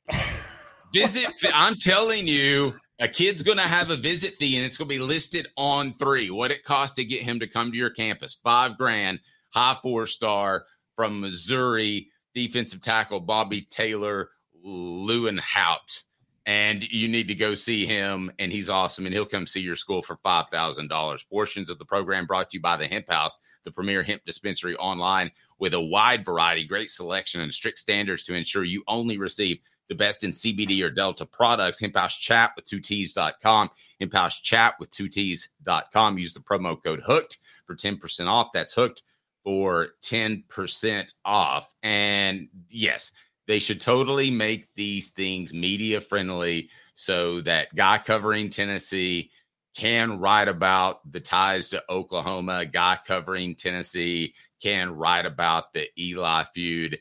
visit fee, I'm telling you, a kid's going to have a visit fee and it's going to be listed on three. What it costs to get him to come to your campus five grand, high four star from Missouri, defensive tackle Bobby Taylor Lewenhaupt and you need to go see him and he's awesome and he'll come see your school for $5000 portions of the program brought to you by the hemp house the premier hemp dispensary online with a wide variety great selection and strict standards to ensure you only receive the best in cbd or delta products. Hemp house chat with 2ts.com hemp house chat with 2ts.com use the promo code hooked for 10% off. That's hooked for 10% off and yes they should totally make these things media friendly so that guy covering Tennessee can write about the ties to Oklahoma. Guy covering Tennessee can write about the Eli feud.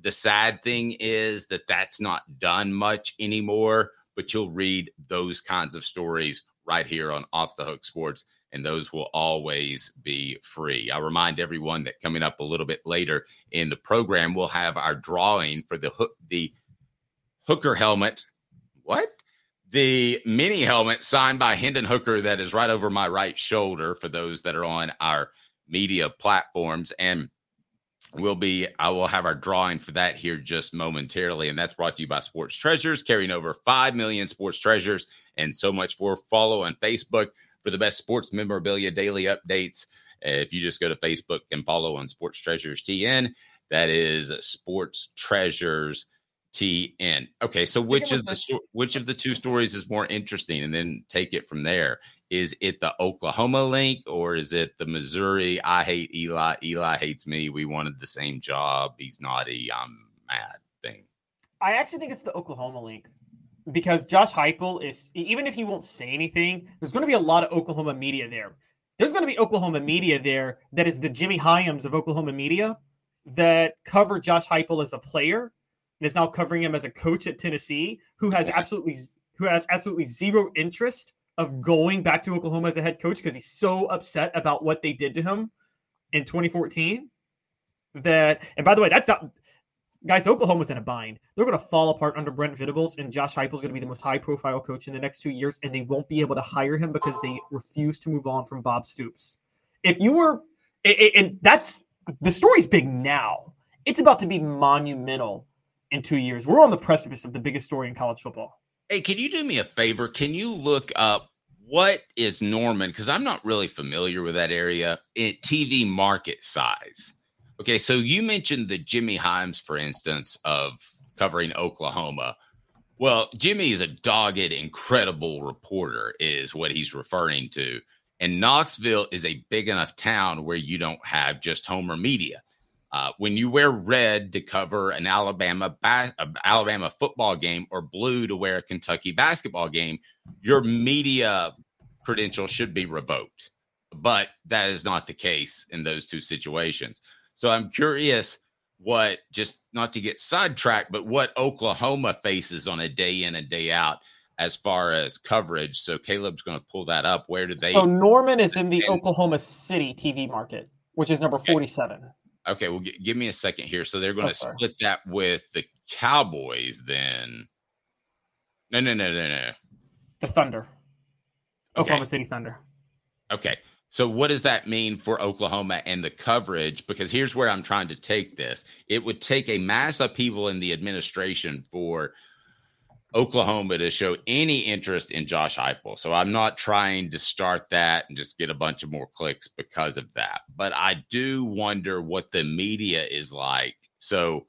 The sad thing is that that's not done much anymore, but you'll read those kinds of stories right here on Off the Hook Sports and those will always be free. I remind everyone that coming up a little bit later in the program, we'll have our drawing for the hook, the hooker helmet. What? The mini helmet signed by Hendon Hooker that is right over my right shoulder for those that are on our media platforms. And we'll be, I will have our drawing for that here just momentarily. And that's brought to you by Sports Treasures, carrying over 5 million sports treasures and so much for follow on Facebook for the best sports memorabilia daily updates. If you just go to Facebook and follow on Sports Treasures TN, that is Sports Treasures TN. Okay, so which of the sto- which of the two stories is more interesting, and then take it from there. Is it the Oklahoma link or is it the Missouri? I hate Eli. Eli hates me. We wanted the same job. He's naughty. I'm mad. Thing. I actually think it's the Oklahoma link because Josh Heupel is even if he won't say anything, there's going to be a lot of Oklahoma media there. There's going to be Oklahoma media there that is the Jimmy Hyams of Oklahoma media that cover Josh Heupel as a player and is now covering him as a coach at Tennessee, who has absolutely who has absolutely zero interest of going back to Oklahoma as a head coach because he's so upset about what they did to him in 2014 that and by the way that's not guys, Oklahoma's in a bind. They're going to fall apart under Brent Venables, and Josh Heupel's going to be the most high-profile coach in the next two years, and they won't be able to hire him because they refuse to move on from Bob Stoops. If you were, and that's the story's big now. It's about to be monumental in two years. We're on the precipice of the biggest story in college football. Hey, can you do me a favor? Can you look up what is Norman? Because I'm not really familiar with that area. TV market size. Okay, so you mentioned the Jimmy Hyams, for instance, of covering Oklahoma. Well, Jimmy is a dogged, incredible reporter, is what he's referring to. And Knoxville is a big enough town where you don't have just Homer media. Uh, when you wear red to cover an Alabama ba- Alabama football game or blue to wear a Kentucky basketball game, your media credential should be revoked. But that is not the case in those two situations. So I'm curious what just not to get sidetracked, but what Oklahoma faces on a day in and day out as far as coverage. So Caleb's going to pull that up. Where do they? So Norman is in the and, Oklahoma City TV market, which is number 47. Okay, well, g- give me a second here. So they're going to oh, split that with the Cowboys then. No, no, no, no, no. The Thunder. Okay. Oklahoma City Thunder. Okay. So what does that mean for Oklahoma and the coverage? Because here's where I'm trying to take this. It would take a mass upheaval in the administration for Oklahoma to show any interest in Josh Heupel. So I'm not trying to start that and just get a bunch of more clicks because of that. But I do wonder what the media is like. So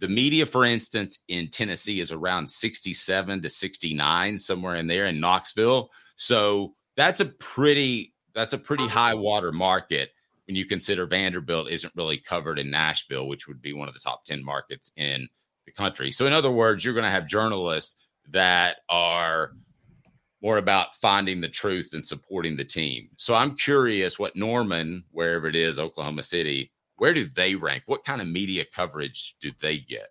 the media, for instance, in Tennessee is around 67 to 69, somewhere in there in Knoxville. So that's a pretty that's a pretty oh. high water market when you consider Vanderbilt isn't really covered in Nashville, which would be one of the top 10 markets in the country. So, in other words, you're going to have journalists that are more about finding the truth and supporting the team. So, I'm curious what Norman, wherever it is, Oklahoma City, where do they rank? What kind of media coverage do they get?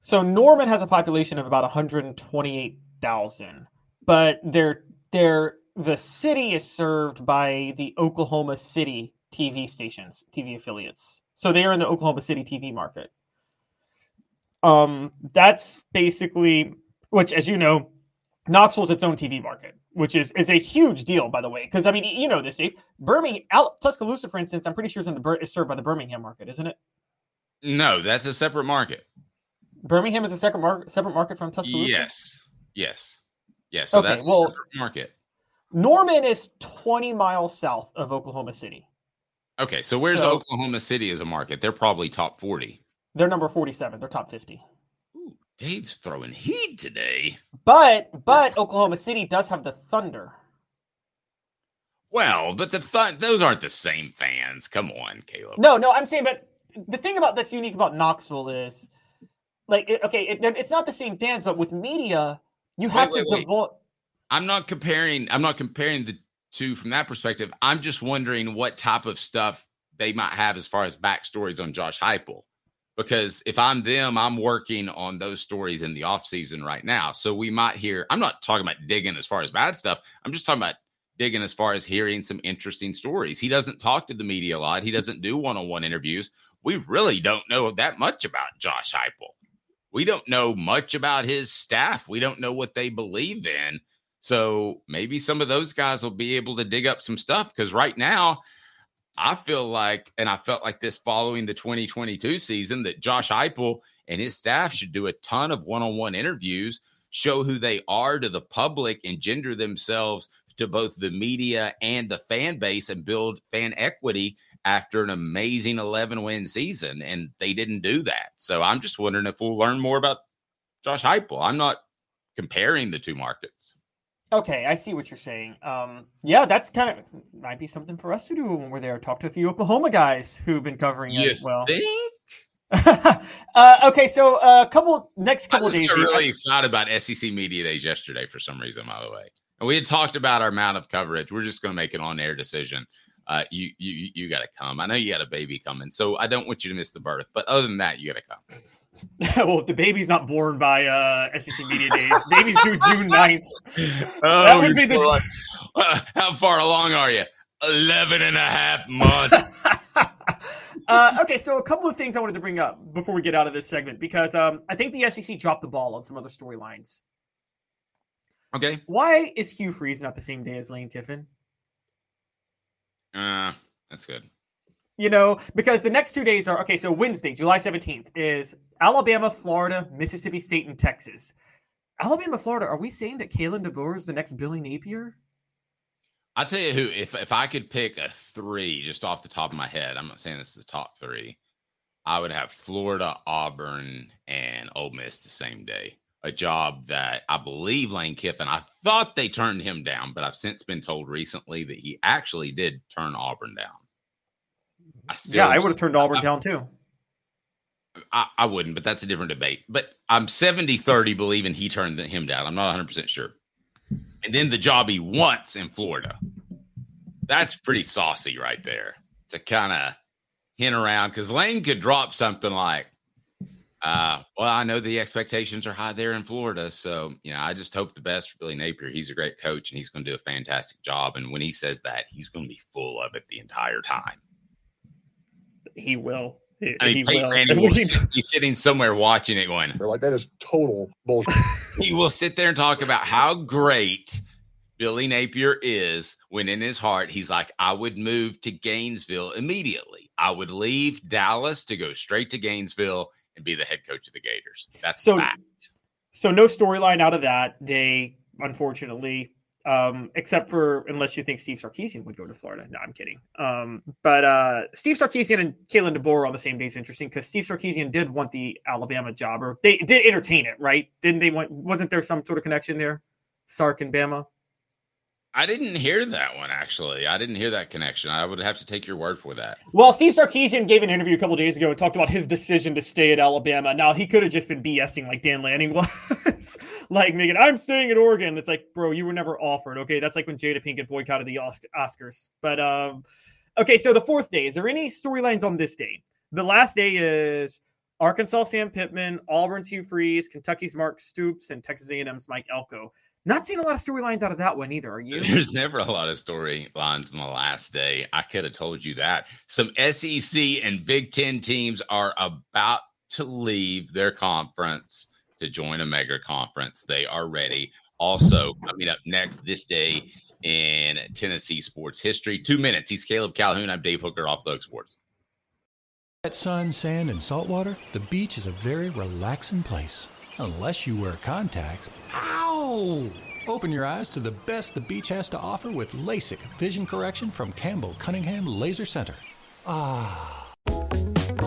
So Norman has a population of about 128,000, but they're they're the city is served by the Oklahoma City TV stations, TV affiliates. So they are in the Oklahoma City TV market. Um, that's basically which, as you know, Knoxville is its own TV market, which is is a huge deal, by the way. Because I mean, you know this, Dave. Birmingham, Tuscaloosa, for instance, I'm pretty sure is in the is served by the Birmingham market, isn't it? No, that's a separate market. Birmingham is a separate market, separate market from Tuscaloosa. Yes, yes, yes. So Okay, that's well- a separate market. Norman is 20 miles south of Oklahoma City. Okay, so where's So- Oklahoma City as a market? They're probably top 40. They're number 47. They're top 50. Dave's throwing heat today. But but Oklahoma City does have the Thunder. Well, but the fun those aren't the same fans. Come on, Caleb. No, no, I'm saying, but the thing about that's unique about Knoxville is, like, it, okay, it, it's not the same fans, but with media, you have Wait, to wait. devote. I'm not comparing. I'm not comparing the two from that perspective. I'm just wondering what type of stuff they might have as far as backstories on Josh Heupel. Because if I'm them, I'm working on those stories in the off season right now. So we might hear. I'm not talking about digging as far as bad stuff. I'm just talking about digging as far as hearing some interesting stories. He doesn't talk to the media a lot. He doesn't do one-on-one interviews. We really don't know that much about Josh Heupel. We don't know much about his staff. We don't know what they believe in. So maybe some of those guys will be able to dig up some stuff because right now, I feel like, and I felt like this following the 2022 season, that Josh Heupel and his staff should do a ton of one on one interviews, show who they are to the public, and gender themselves to both the media and the fan base and build fan equity after an amazing 11 win season. And they didn't do that. So I'm just wondering if we'll learn more about Josh Heupel. I'm not comparing the two markets. Okay, I see what you're saying. Um, yeah, that's kind of might be something for us to do when we're there. Talk to a few Oklahoma guys who've been covering You it well. uh, okay, so a couple next couple I days. really excited about SEC Media Days yesterday for some reason, by the way. And we had talked about our amount of coverage. We're just going to make an on-air decision. Uh, you you you got to come. I know you got a baby coming, so I don't want you to miss the birth. But other than that, you got to come. well, if the baby's not born by uh, SEC Media Days, baby's due June 9th. Oh, that would be the. Uh, how far along are you? 11 and a half months. uh, okay, so a couple of things I wanted to bring up before we get out of this segment because um, I think the SEC dropped the ball on some other storylines. okay. Why is Hugh Freeze not the same day as Lane Kiffin? Uh, that's good. You know, because the next two days are okay. So Wednesday, July 17th, is Alabama, Florida, Mississippi State, and Texas. Alabama, Florida, are we saying that Kalen DeBoer is the next Billy Napier? I'll tell you who, if if I could pick a three just off the top of my head, I'm not saying this is the top three. I would have Florida, Auburn, and Ole Miss the same day. A job that I believe Lane Kiffin, I thought they turned him down, but I've since been told recently that he actually did turn Auburn down. I still, yeah, I would have turned Auburn down too. I, I wouldn't, but that's a different debate. But I'm 70 30 believing he turned him down. I'm not 100% sure. And then the job he wants in Florida. That's pretty saucy right there to kind of hint around because Lane could drop something like, uh, well, I know the expectations are high there in Florida. So, you know, I just hope the best for Billy Napier. He's a great coach and he's going to do a fantastic job. And when he says that, he's going to be full of it the entire time. He will. He, I mean, he Peyton will. Manning will sit- be sitting somewhere watching it going, They're like, that is total bullshit. he will sit there and talk about how great Billy Napier is when in his heart he's like, I would move to Gainesville immediately. I would leave Dallas to go straight to Gainesville and be the head coach of the Gators. That's So- fact. So no storyline out of that day, unfortunately. Um, except for unless you think Steve Sarkisian would go to Florida. No, I'm kidding. Um, but uh, Steve Sarkisian and Kalen DeBoer on the same day is interesting because Steve Sarkisian did want the Alabama job, or they did entertain it, right? Didn't they want? Wasn't there some sort of connection there? Sark and Bama. I didn't hear that one actually. I didn't hear that connection. I would have to take your word for that. Well, Steve Sarkisian gave an interview a couple days ago and talked about his decision to stay at Alabama. Now he could have just been BSing like Dan Lanning was, like making I'm staying at Oregon. It's like, bro, you were never offered. Okay, that's like when Jada Pinkett boycotted the Oscars. But um, okay, so the fourth day. Is there any storylines on this day? The last day is Arkansas Sam Pittman, Auburn's Hugh Freeze, Kentucky's Mark Stoops, and Texas A&M's Mike Elko. Not seeing a lot of storylines out of that one either. Are you? There's never a lot of storylines on the last day. I could have told you that. Some SEC and Big Ten teams are about to leave their conference to join a mega conference. They are ready. Also, coming up next this day in Tennessee sports history. Two minutes. He's Caleb Calhoun. I'm Dave Hooker off the Hook Sports. At sun, sand, and saltwater, the beach is a very relaxing place. Unless you wear contacts. Ow! Open your eyes to the best the beach has to offer with LASIK vision correction from Campbell Cunningham Laser Center. Ah.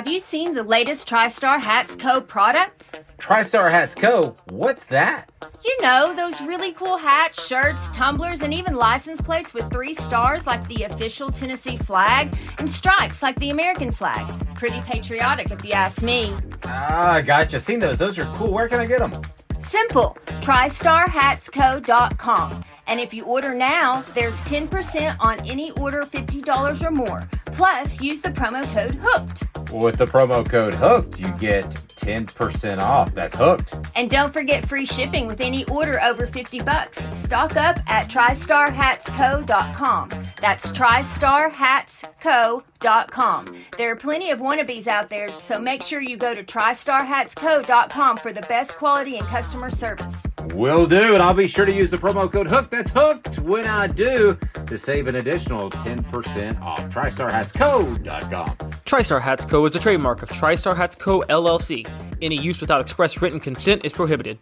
Have you seen the latest TriStar Hats Co. product? TriStar Hats Co. What's that? You know, those really cool hats, shirts, tumblers, and even license plates with three stars like the official Tennessee flag and stripes like the American flag. Pretty patriotic, if you ask me. Ah, gotcha. Seen those. Those are cool. Where can I get them? Simple. TriStarHatsCo.com. And if you order now, there's 10% on any order $50 or more. Plus, use the promo code HOOKED. With the promo code HOOKED, you get 10% off. That's hooked. And don't forget free shipping with any order over 50 bucks. Stock up at TriStarHatsCo.com. That's TriStarHatsCo.com. There are plenty of wannabes out there, so make sure you go to TriStarHatsCo.com for the best quality and customer service. Will do, and I'll be sure to use the promo code HOOKED. That's hooked when I do to save an additional 10% off. TriStarHatsCo.com. TriStar Hats Co. is a trademark of TriStar Hats Co. LLC. Any use without express written consent is prohibited.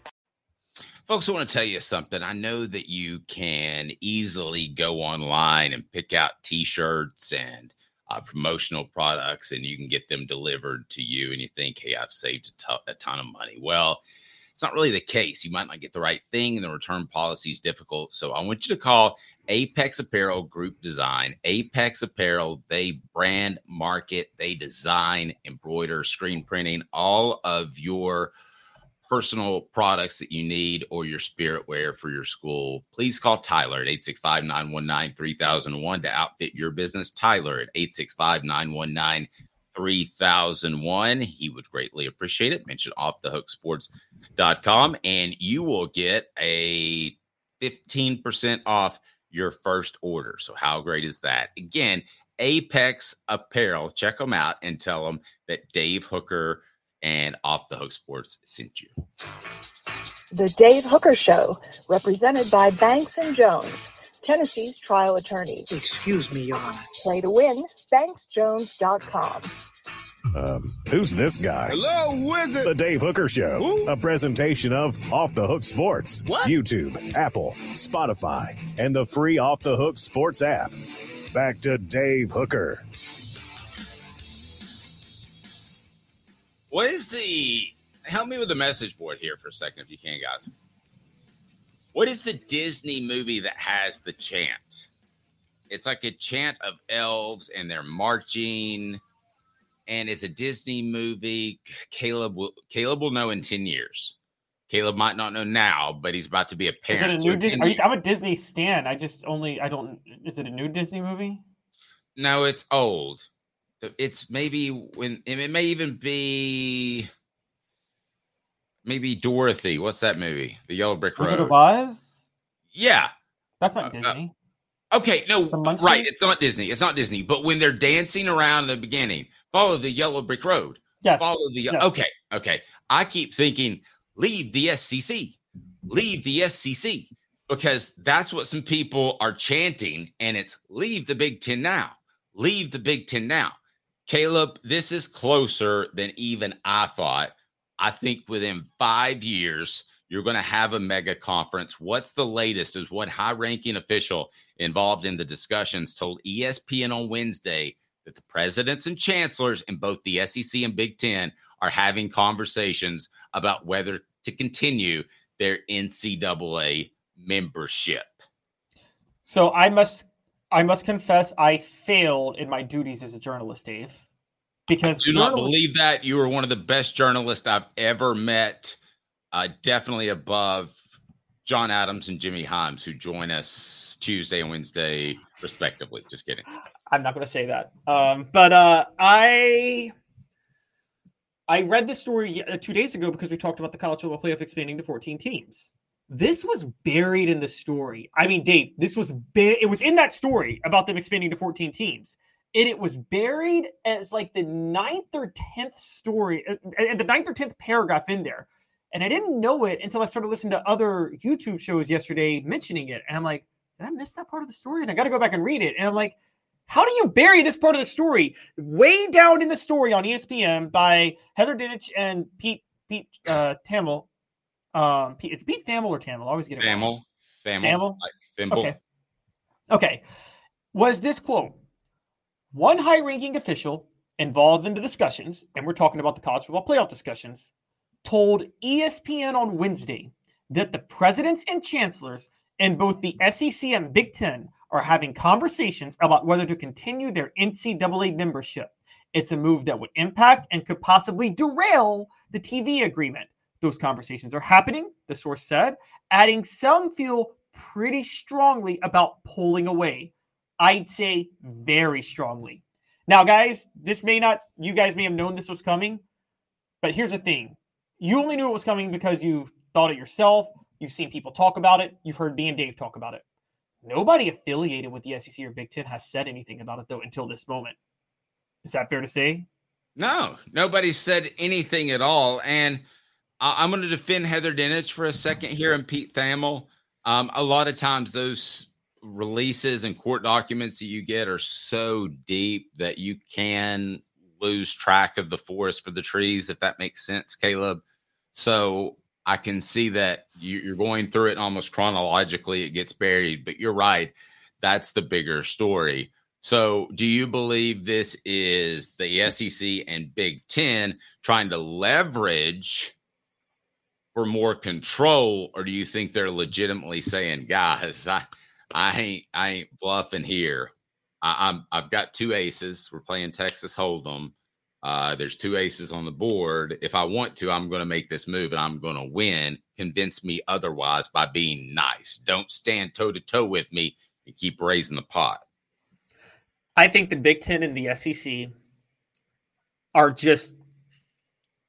Folks, I want to tell you something. I know that you can easily go online and pick out t shirts and uh, promotional products, and you can get them delivered to you, and you think, hey, I've saved a a ton of money. Well, it's not really the case. You might not get the right thing, and the return policy is difficult. So I want you to call Apex Apparel Group Design. Apex Apparel, they brand, market, they design, embroider, screen printing, all of your personal products that you need or your spirit wear for your school, please call Tyler at 865 919 3001 to outfit your business. Tyler at 865 919 3001. He would greatly appreciate it. Mention offthehooksports.com and you will get a 15% off your first order. So, how great is that? Again, Apex Apparel. Check them out and tell them that Dave Hooker and Off the Hook Sports sent you. The Dave Hooker Show, represented by Banks and Jones, Tennessee's trial attorneys. Excuse me, Your Honor. Play to win, banksjones.com. Um, who's this guy? Hello, wizard. The Dave Hooker Show, a presentation of Off the Hook Sports, What? YouTube, Apple, Spotify, and the free Off the Hook Sports app. Back to Dave Hooker. What is the help me with the message board here for a second if you can, guys. What is the Disney movie that has the chant? It's like a chant of elves and they're marching, and it's a Disney movie. Caleb will Caleb will know in 10 years. Caleb might not know now, but he's about to be a Is it parent. a so new it's Disney? Are you, I'm a Disney stan. I just only I don't. Is it a new Disney movie? No, it's old. It's maybe when it may even be maybe Dorothy. What's that movie? The Yellow Brick Road. Wizard of Oz? Yeah. That's not Uh, uh, Disney. Okay, no, right. It's not Disney. It's not Disney. But when they're dancing around in the beginning, follow the Yellow Brick Road. Yes. Follow the Yes. okay, okay. I keep thinking leave the SEC, leave the SEC because that's what some people are chanting, and it's leave the Big Ten now, leave the Big Ten now. Caleb, this is closer than even I thought. I think within five years, you're going to have a mega conference. What's the latest? Is what high ranking official involved in the discussions told ESPN on Wednesday that the presidents and chancellors in both the SEC and Big Ten are having conversations about whether to continue their NCAA membership. So I must I must confess I failed in my duties as a journalist, Dave. Because I Do not believe that. You are one of the best journalists I've ever met. Uh, definitely above John Adams and Jimmy Hyams, who join us Tuesday and Wednesday, respectively. Just kidding. I'm not going to say that. Um, but uh, I I read this story uh, two days ago because we talked about the college football playoff expanding to 14 teams. This was buried in the story. I mean, Dave, this was it was in that story about them expanding to 14 teams, and it was buried as like the ninth or tenth story, uh, and the ninth or tenth paragraph in there. And I didn't know it until I started listening to other YouTube shows yesterday mentioning it, and I'm like, did I miss that part of the story? And I got to go back and read it, and I'm like. How do you bury this part of the story? Way down in the story on ESPN by Heather Dinich and Pete Pete uh, Thamel. Um, it's Pete Thamel or Thamel. I always get it. Thamel. Thamel. Thamel? Like thimble. Okay. Okay. Was this quote? One high ranking official involved in the discussions, and we're talking about the college football playoff discussions, told ESPN on Wednesday that the presidents and chancellors in both the SEC and Big Ten are having conversations about whether to continue their NCAA membership. It's a move that would impact and could possibly derail the TV agreement. Those conversations are happening, the source said, adding some feel pretty strongly about pulling away. I'd say very strongly. Now, guys, this may not, you guys may have known this was coming, but here's the thing. You only knew it was coming because you thought it yourself. You've seen people talk about it. You've heard me and Dave talk about it. Nobody affiliated with the SEC or Big Ten has said anything about it, though, until this moment. Is that fair to say? No, nobody said anything at all. And I'm going to defend Heather Dinich for a second here and Pete Thamel. Um, a lot of times those releases and court documents that you get are so deep that you can lose track of the forest for the trees, if that makes sense, Caleb. So I can see that you're going through it almost chronologically, it gets buried, but you're right. That's the bigger story. So, do you believe this is the SEC and Big Ten trying to leverage for more control, or do you think they're legitimately saying, "Guys, I, I ain't, I ain't bluffing here. I, I'm, I've got two aces. We're playing Texas Hold'em. Uh, there's two aces on the board. If I want to, I'm going to make this move and I'm going to win. Convince me otherwise by being nice. Don't stand toe to toe with me and keep raising the pot." I think the Big Ten and the SEC are just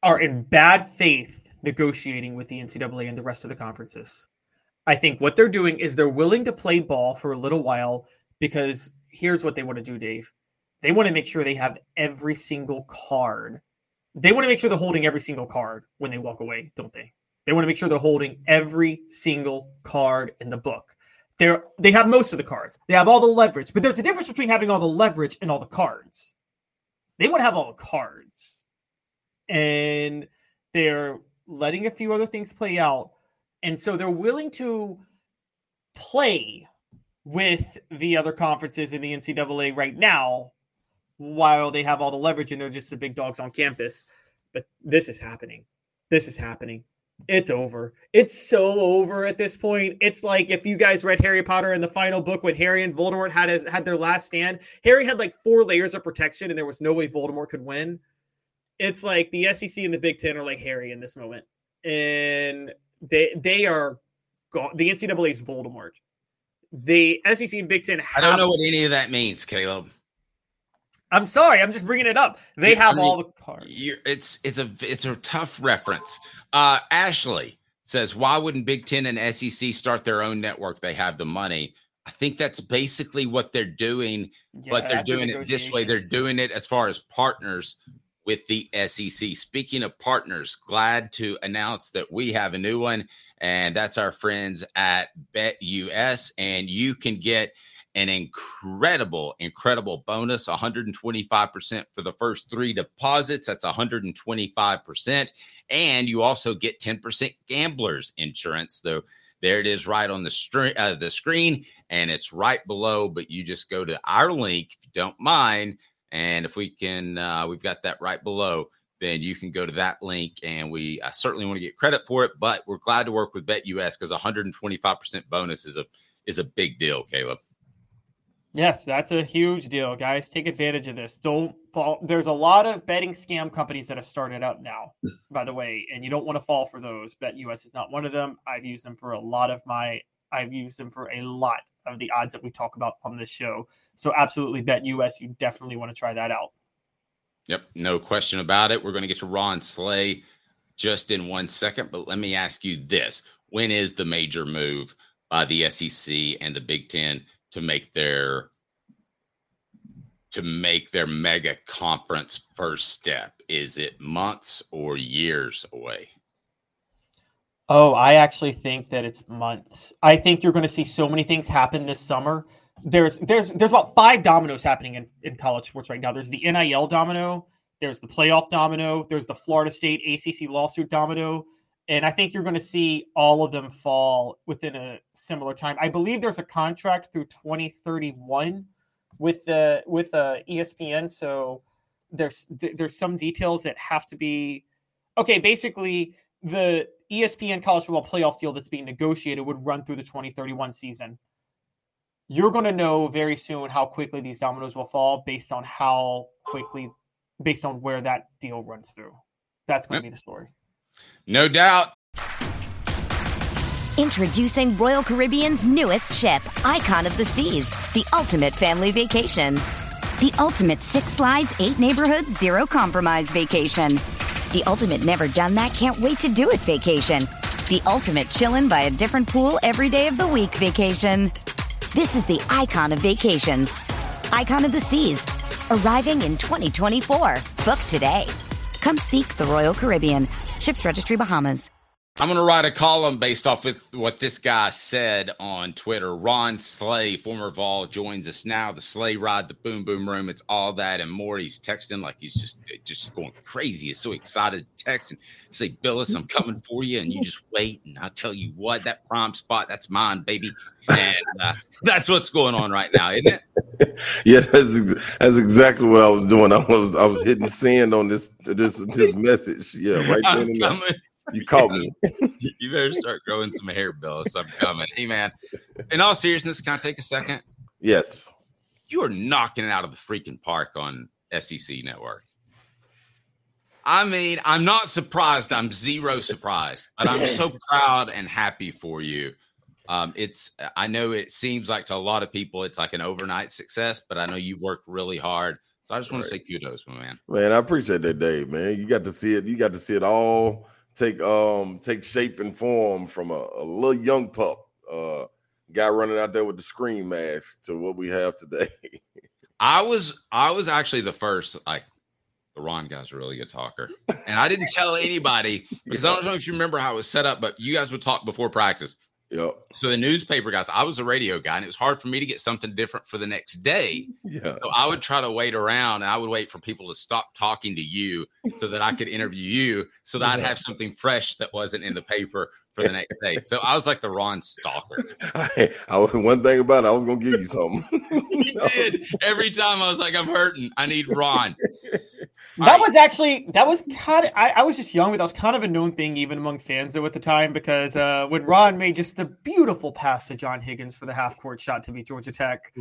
are in bad faith negotiating with the NCAA and the rest of the conferences. I think what they're doing is they're willing to play ball for a little while because here's what they want to do, Dave. They want to make sure they have every single card. They want to make sure they're holding every single card when they walk away, don't they? They want to make sure they're holding every single card in the book. They're they have most of the cards. They have all the leverage, but there's a difference between having all the leverage and all the cards. They want to have all the cards. And they're letting a few other things play out. And so they're willing to play with the other conferences in the NCAA right now while they have all the leverage and they're just the big dogs on campus. But this is happening. This is happening. It's over. It's so over at this point. It's like if you guys read Harry Potter in the final book when Harry and Voldemort had his, had their last stand. Harry had like four layers of protection, and there was no way Voldemort could win. It's like the SEC and the Big Ten are like Harry in this moment, and They they are gone. The NCAA is Voldemort. The SEC and Big Ten. I don't know what any of that means, Caleb. I'm sorry. I'm just bringing it up. They Yeah, I have mean, all the cards. It's it's a it's a tough reference. Uh, Ashley says, "Why wouldn't Big Ten and SEC start their own network? They have the money." I think that's basically what they're doing, but they're doing it this way. They're doing it as far as partners with the SEC. Speaking of partners, glad to announce that we have a new one, and that's our friends at BetUS, and you can get an incredible, incredible bonus 125% for the first three deposits. That's 125%. And you also get 10% gamblers insurance, though. There it is right on the, str- uh, the screen, and it's right below. But you just go to our link if you don't mind. And if we can, uh, we've got that right below, then you can go to that link. And we uh, certainly want to get credit for it, but we're glad to work with BetUS because 125% bonus is a is a big deal, Caleb. Yes, that's a huge deal, guys. Take advantage of this. Don't fall. There's a lot of betting scam companies that have started up now, by the way, and you don't want to fall for those. BetUS is not one of them. I've used them for a lot of my. I've used them for a lot of the odds that we talk about on this show. So absolutely, BetUS. You definitely want to try that out. Yep, no question about it. We're going to get to Ron Slay just in one second, but let me ask you this: When is the major move by the SEC and the Big Ten to make their to make their mega conference first step? Is it months or years away? Oh, I actually think that it's months. I think you're going to see so many things happen this summer. There's there's there's about five dominoes happening in, in college sports right now. There's the NIL domino, there's the playoff domino, there's the Florida State ACC lawsuit domino, and I think you're going to see all of them fall within a similar time. I believe there's a contract through 2031 with the with uh, ESPN, so there's there's some details that have to be okay. Basically, the ESPN college football playoff deal that's being negotiated would run through the 2031 season. You're going to know very soon how quickly these dominoes will fall based on how quickly, based on where that deal runs through. That's going to be the story. No doubt. Introducing Royal Caribbean's newest ship, Icon of the Seas, the ultimate family vacation. The ultimate six slides, eight neighborhoods, zero compromise vacation. The ultimate never done that, can't wait to do it vacation. The ultimate chillin' by a different pool every day of the week vacation. This is the icon of vacations. Icon of the Seas, arriving in 2024. Book today. Come seek the Royal Caribbean. Ships Registry Bahamas. I'm going to write a column based off with what this guy said on Twitter. Ron Slay, former Vol, joins us now. The Slay Ride, the Boom Boom Room, it's all that and more. He's texting like he's just just going crazy. He's so excited, texting, say, Billis, I'm coming for you, and you just wait. And I'll tell you what, that prime spot, that's mine, baby. And uh, that's what's going on right now, isn't it? yeah, that's that's exactly what I was doing. I was I was hitting send on this this this message. Yeah, right there. I'm and there. You caught me. you better start growing some hair, Billis. I'm coming. Hey, man. In all seriousness, can I take a second? Yes. You are knocking it out of the freaking park on SEC Network. I mean, I'm not surprised. I'm zero surprised, but I'm so proud and happy for you. Um, it's I know it seems like to a lot of people it's like an overnight success, but I know you've worked really hard. So I just want to say kudos, my man. Man, I appreciate that, Dave. Man, you got to see it. You got to see it all take um take shape and form from a, a little young pup, uh, guy running out there with the screen mask to what we have today. I was I was actually the first like the Ron guy's a really good talker. And I didn't tell anybody because I don't know if you remember how it was set up, but you guys would talk before practice. Yep. So the newspaper guys, I was a radio guy, and it was hard for me to get something different for the next day. Yeah. So I would try to wait around and I would wait for people to stop talking to you so that I could interview you so that I'd have something fresh that wasn't in the paper for the next day. So I was like the Ron stalker. I, I was one thing about it, I was gonna give you something. You did. Every time I was like, I'm hurting. I need Ron. That was actually that was kind of I, I was just young, but that was kind of a known thing even among fans though at the time because uh, when Ron made just the beautiful pass to John Higgins for the half court shot to beat Georgia Tech,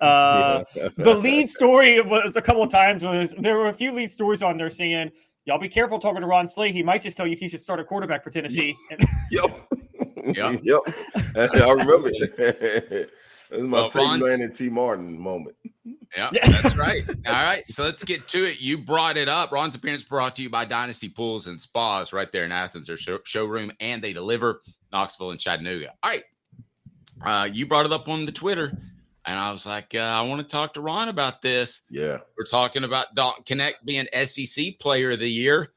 uh, the lead story was a couple of times was there were a few lead stories on there saying y'all be careful talking to Ron Slay. He might just tell you he should start a quarterback for Tennessee. yep. Yep. yep. I remember it. This is my Well, Peyton Ron's- Manning Tee Martin moment. Yeah, that's right. All right, so let's get to it. You brought it up. Ron's appearance brought to you by Dynasty Pools and Spas right there in Athens, their show, showroom, and they deliver Knoxville and Chattanooga. All right, uh, you brought it up on the Twitter, and I was like, uh, I want to talk to Ron about this. Yeah. We're talking about Dalton Knecht being SEC Player of the Year.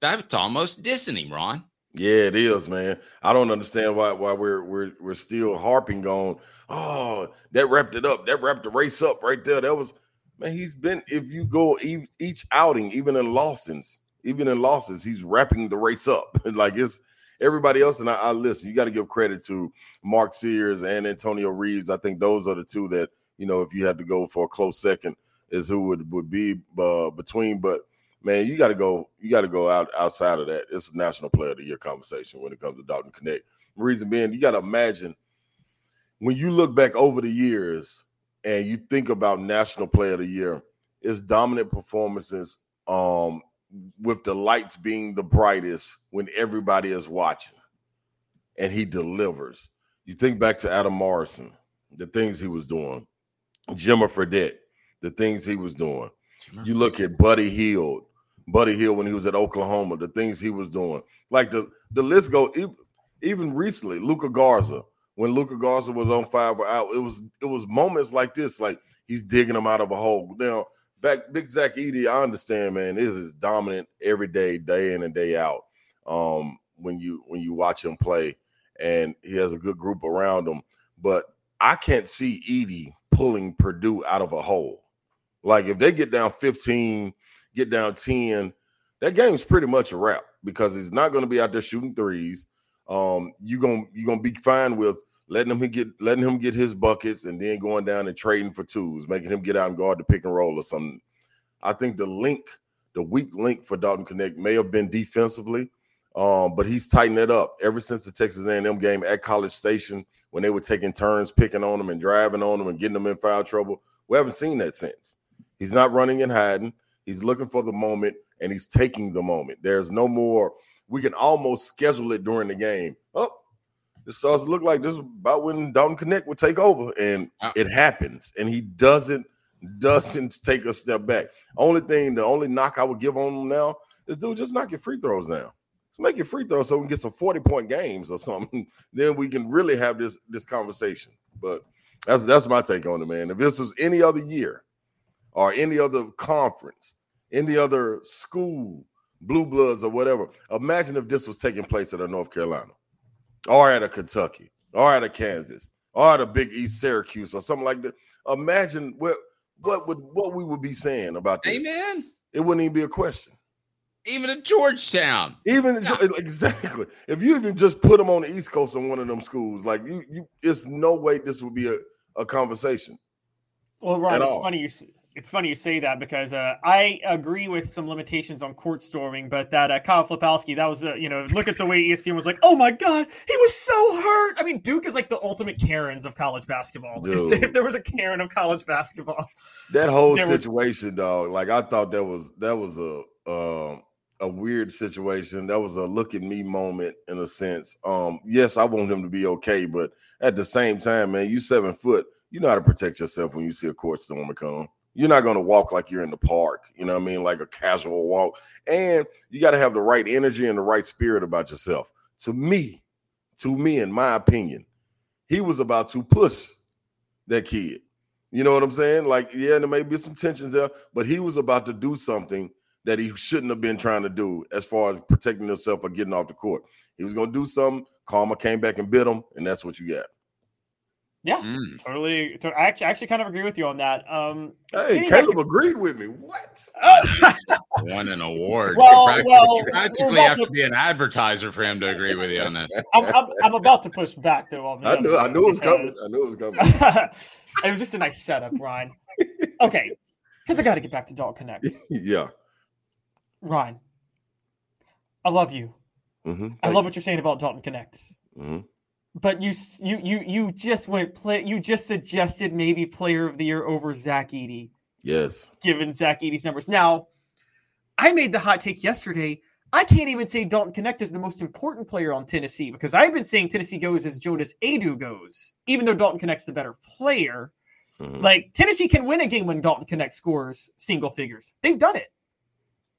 That's almost dissing him, Ron. Yeah, it is, man. I don't understand why why we're we're we're still harping on. Oh, that wrapped it up. That wrapped the race up right there. That was man. He's been if you go each outing, even in losses, even in losses, he's wrapping the race up. like it's everybody else. And I, I listen. You got to give credit to Mark Sears and Antonio Reeves. I think those are the two that you know. If you had to go for a close second, is who would would be uh, between. But man, you got to go. You got to go out outside of that. It's a national player of the year conversation when it comes to Dalton Knecht. Reason being, you got to imagine when you look back over the years and you think about national player of the year, it's dominant performances. Um, with the lights being the brightest when everybody is watching, and he delivers. You think back to Adam Morrison, the things he was doing, Jimmer Fredette, the things he was doing. You look at Buddy Hield, Buddy Hield when he was at Oklahoma, the things he was doing. Like the the list go even recently, Luka Garza. When Luka Garza was on fire out, it was it was moments like this, like he's digging them out of a hole. Now, back Big Zach Edey, I understand, man. This is dominant every day, day in and day out. Um, when you when you watch him play, and he has a good group around him. But I can't see Edey pulling Purdue out of a hole. Like if they get down 15, get down 10, that game's pretty much a wrap because he's not going to be out there shooting threes. Um, you're gonna you're gonna be fine with letting him get letting him get his buckets and then going down and trading for twos, making him get out and guard the pick and roll or something. I think the link, the weak link for Dalton Knecht may have been defensively, um, but he's tightened it up ever since the Texas A&M game at College Station when they were taking turns picking on him and driving on him and getting them in foul trouble. We haven't seen that since. He's not running and hiding. He's looking for the moment and he's taking the moment. There's no more. We can almost schedule it during the game. This starts to look like this is about when Dalton Knecht would take over, and it happens. And he doesn't doesn't take a step back. Only thing, the only knock I would give on him now is, dude, just knock your free throws down. Just make your free throws so we can get some forty point games or something. then we can really have this this conversation. But that's that's my take on it, man. If this was any other year or any other conference, any other school, blue bloods or whatever, imagine if this was taking place at a North Carolina or at a Kentucky or at a Kansas or at a Big East Syracuse or something like that. Imagine what what would what we would be saying about this. Amen. It wouldn't even be a question. Even at Georgetown. Even exactly. If you even just put them on the East Coast in one of them schools, like you, you, it's no way this would be a, a conversation. Well, Ron, At it's all. funny you s- it's funny you say that because uh, I agree with some limitations on court storming, but that uh, Kyle Filipowski, that was the you know look at the way ESPN was like, oh my god, he was so hurt. I mean, Duke is like the ultimate Karens of college basketball. Dude. If there was a Karen of college basketball, That whole There was- situation, dog. Like I thought that was that was a um a weird situation. That was a look at me moment in a sense. Um, yes, I want him to be okay, but at the same time, man, you seven foot. You know how to protect yourself when you see a court storm come. You're not going to walk like you're in the park. You know what I mean? Like a casual walk. And you got to have the right energy and the right spirit about yourself. To me, to me, in my opinion, he was about to push that kid. You know what I'm saying? Like, yeah, there may be some tensions there, but he was about to do something that he shouldn't have been trying to do as far as protecting himself or getting off the court. He was going to do something. Karma came back and bit him, and that's what you got. Yeah, Mm. totally. to- I actually, actually kind of agree with you on that. Um, Hey, getting back Caleb to- agreed with me. What? Won an award. Well, you practically, well, you practically have to- to be an advertiser for him to agree with you on this. I'm, I'm, I'm about to push back though on I knew, I knew it was coming. I knew it was coming. it was just a nice setup, Ryan. Okay, because I got to get back to Dog Connect. yeah. Ryan, I love you. Mhm. I love what you're saying about Dalton Knecht. Mhm. But you you you you just went play. You just suggested maybe Player of the Year over Zach Edey, Yes. given Zach Edey's numbers. Now, I made the hot take yesterday. I can't even say Dalton Knecht is the most important player on Tennessee because I've been saying Tennessee goes as Jonas Aidoo goes, even though Dalton Knecht's the better player. Mhm. Like Tennessee can win a game when Dalton Knecht scores single figures. They've done it.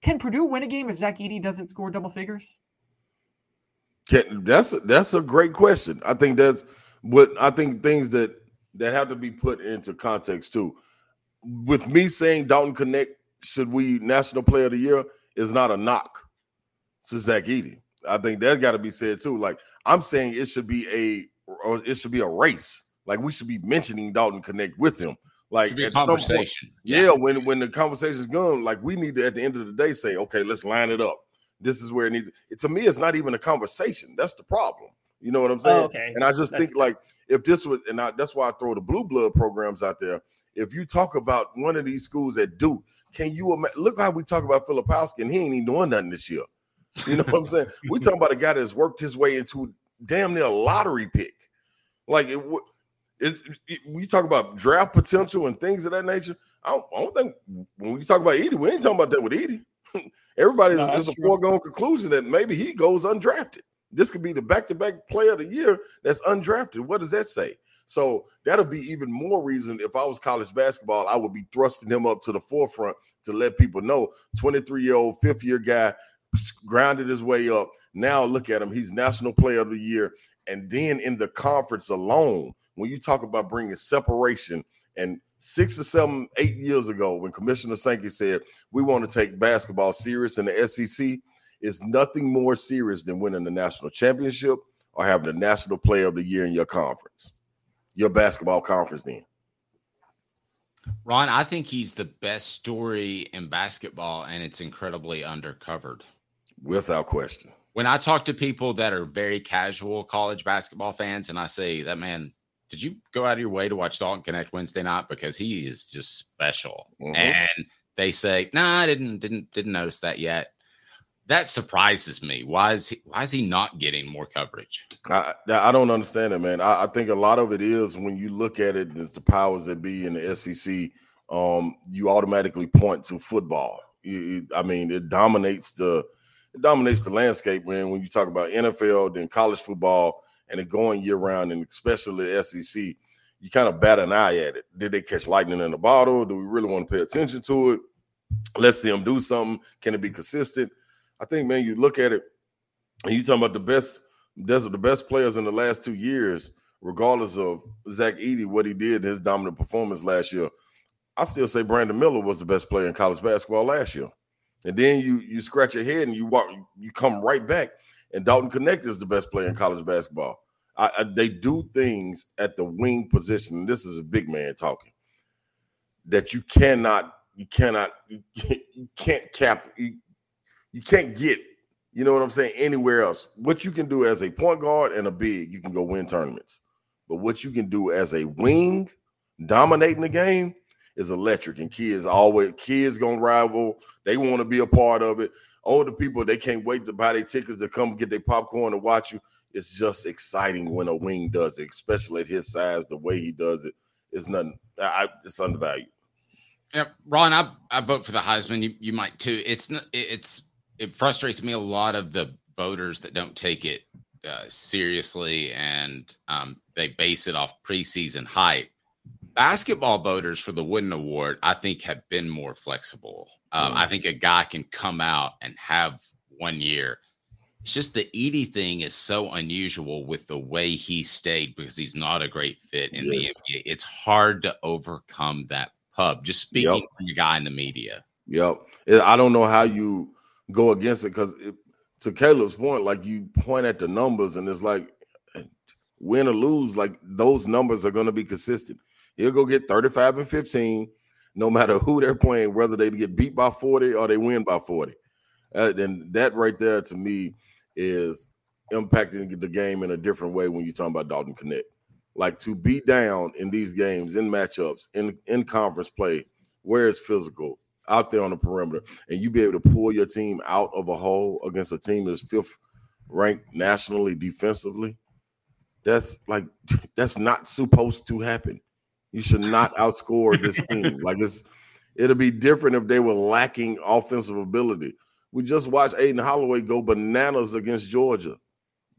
Can Purdue win a game if Zach Edey doesn't score double figures? Can, that's that's a great question. I think that's what I think things that that have to be put into context too. With me saying Dalton Knecht should we national player of the year is not a knock to Zach Edey. I think that's got to be said too. Like I'm saying, it should be a or it should be a race. Like we should be mentioning Dalton Knecht with him. Like be a at some point- conversation. yeah, when when the conversation's gone, like we need to at the end of the day say, okay, let's line it up. This is where it needs. It, to me, it's not even a conversation. That's the problem. You know what I'm oh, saying? Oh, okay. And I just That's think like if this was, and I, that's why I throw the blue blood programs out there. If you talk about one of these schools at Duke, can you ima- look how we talk about Filipowski and he ain't even doing nothing this year? You know what I'm saying? we talking about a guy that's worked his way into damn near a lottery pick. Like it, wo- it, it we talk about draft potential and things of that nature. I don't, I don't think when we talk about Edey, we ain't talking about that with Edey. Everybody's No, it's a true. foregone conclusion that maybe he goes undrafted. This could be the back-to-back player of the year that's undrafted. What does that say? So that'll be even more reason if I was college basketball, I would be thrusting him up to the forefront to let people know 23 year old, fifth year guy grounded his way up. Now look at him. He's national player of the year. And then in the conference alone, when you talk about bringing separation and six or seven, eight years ago, when Commissioner Sankey said we want to take basketball serious in the SEC, it's nothing more serious than winning the national championship or having the national player of the year in your conference, your basketball conference. Then Ron, I think he's the best story in basketball, and it's incredibly undercovered. without question. When I talk to people that are very casual college basketball fans, and I say, that man, did you go out of your way to watch Dalton Knecht Wednesday night? Because he is just special. Mhm. And they say, nah, I didn't didn't didn't notice that yet. That surprises me. Why is he why is he not getting more coverage? I I don't understand it, man. I, I think a lot of it is when you look at it, there's the powers that be in the SEC. Um, you automatically point to football. You, you- I mean, it dominates the it dominates the landscape. Man, when you talk about NFL, then college football, and going year round, and especially the SEC, you kind of bat an eye at it. Did they catch lightning in a bottle? Do we really want to pay attention to it? Let's see them do something. Can it be consistent? I think, man, you look at it, and you talking about the best those are the best players in the last two years, regardless of Zach Edey, what he did, his dominant performance last year. I still say Brandon Miller was the best player in college basketball last year. And then you you scratch your head and you walk, you come right back, and Dalton Knecht is the best player in college basketball. I, I, they do things at the wing position. This is a big man talking that you cannot, you cannot, you, you can't cap, you, you can't get you know what I'm saying? Anywhere else. What you can do as a point guard and a big, you can go win tournaments. But what you can do as a wing, dominating the game, is electric. And kids always kids gonna rival. They want to be a part of it. Older people, they can't wait to buy their tickets to come get their popcorn and watch you. It's just exciting when a wing does it, especially at his size, the way he does it. It's nothing. I, it's undervalued. Yeah, Ron, I, I vote for the Heisman. You you might too. It's. It's it frustrates me a lot of the voters that don't take it uh, seriously and um, they base it off preseason hype. Basketball voters for the Wooden Award, I think, have been more flexible. Um, I think a guy can come out and have one year. It's just the Edey thing is so unusual with the way he stayed because he's not a great fit in Yes. the NBA. It's hard to overcome that pub. Just speaking Yep. from a guy in the media. Yep. I don't know how you go against it because to Caleb's point, like you point at the numbers and it's like win or lose, like those numbers are going to be consistent. He'll go get 35 and 15, no matter who they're playing, whether they get beat by 40 or they win by 40. Uh, and that right there to me is impacting the game in a different way when you're talking about Dalton Knecht. Like to be down in these games, in matchups, in in conference play, where it's physical, out there on the perimeter, and you be able to pull your team out of a hole against a team that's fifth ranked nationally defensively. That's like that's not supposed to happen. You should not outscore this team. Like it's It'll be different if they were lacking offensive ability. We just watched Aden Holloway go bananas against Georgia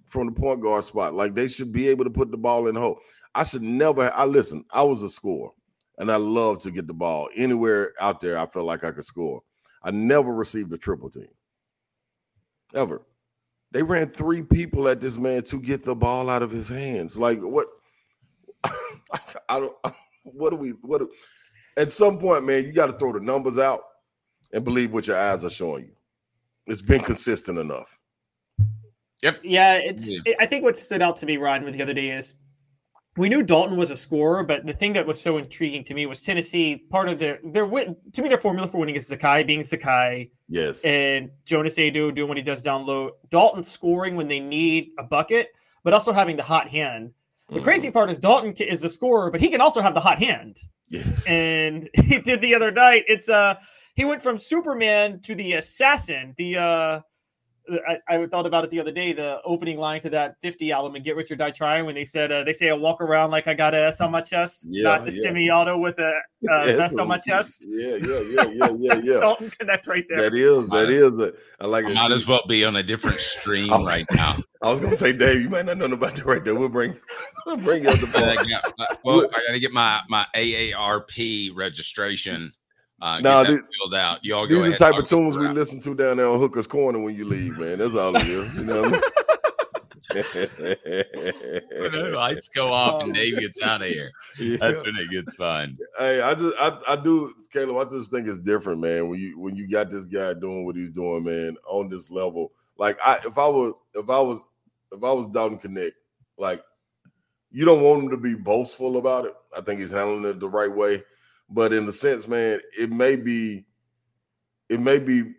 from the point guard spot. Like they should be able to put the ball in the hole. I should never. I listen. I was a scorer, and I love to get the ball anywhere out there. I felt like I could score. I never received a triple team, ever. They ran three people at this man to get the ball out of his hands. Like what? I don't. What do we? What? Do, at some point, man, you got to throw the numbers out and believe what your eyes are showing you. It's been consistent enough. Yep. Yeah, it's. It, I think what stood out to me, Ron, with the other day is we knew Dalton was a scorer, but the thing that was so intriguing to me was Tennessee. Part of their their win to me, their formula for winning is Zakai being Zakai, Yes. And Jonas Aidoo doing what he does down low. Dalton scoring when they need a bucket, but also having the hot hand. The Mm-hmm. crazy part is Dalton is the scorer, but he can also have the hot hand. And he did the other night. It's uh he went from Superman to the assassin. The uh I, I thought about it the other day. The opening line to that 50 album and Get Rich or Die Trying when they said uh, they say I walk around like I got a S on my chest, Yeah, not a yeah. semi-auto with a uh, Yeah, vest on my chest. Yeah, yeah, yeah, yeah, yeah, yeah. Dalton Knecht right there. That is, Might that as- is. A, I like I it. might as well be on a different stream was- right now. I was gonna say, Dave, you might not know about that right there. We'll bring, we'll bring you up the I phone. well, I got to get my my AARP registration. Uh, Nah, these- filled out. Y'all These are the type of tunes we listen to down there on Hooker's Corner when you leave, man. That's all it is. You You know what I When the lights go off and Dave gets out of here. Yeah. That's when it gets fun. Hey, I just I, I do Caleb, I just think it's different, man. When you when you got this guy doing what he's doing, man, on this level. Like I if I was if I was if I was Dalton Knecht, like you don't want him to be boastful about it. I think he's handling it the right way. But in the sense, man, it may be it may be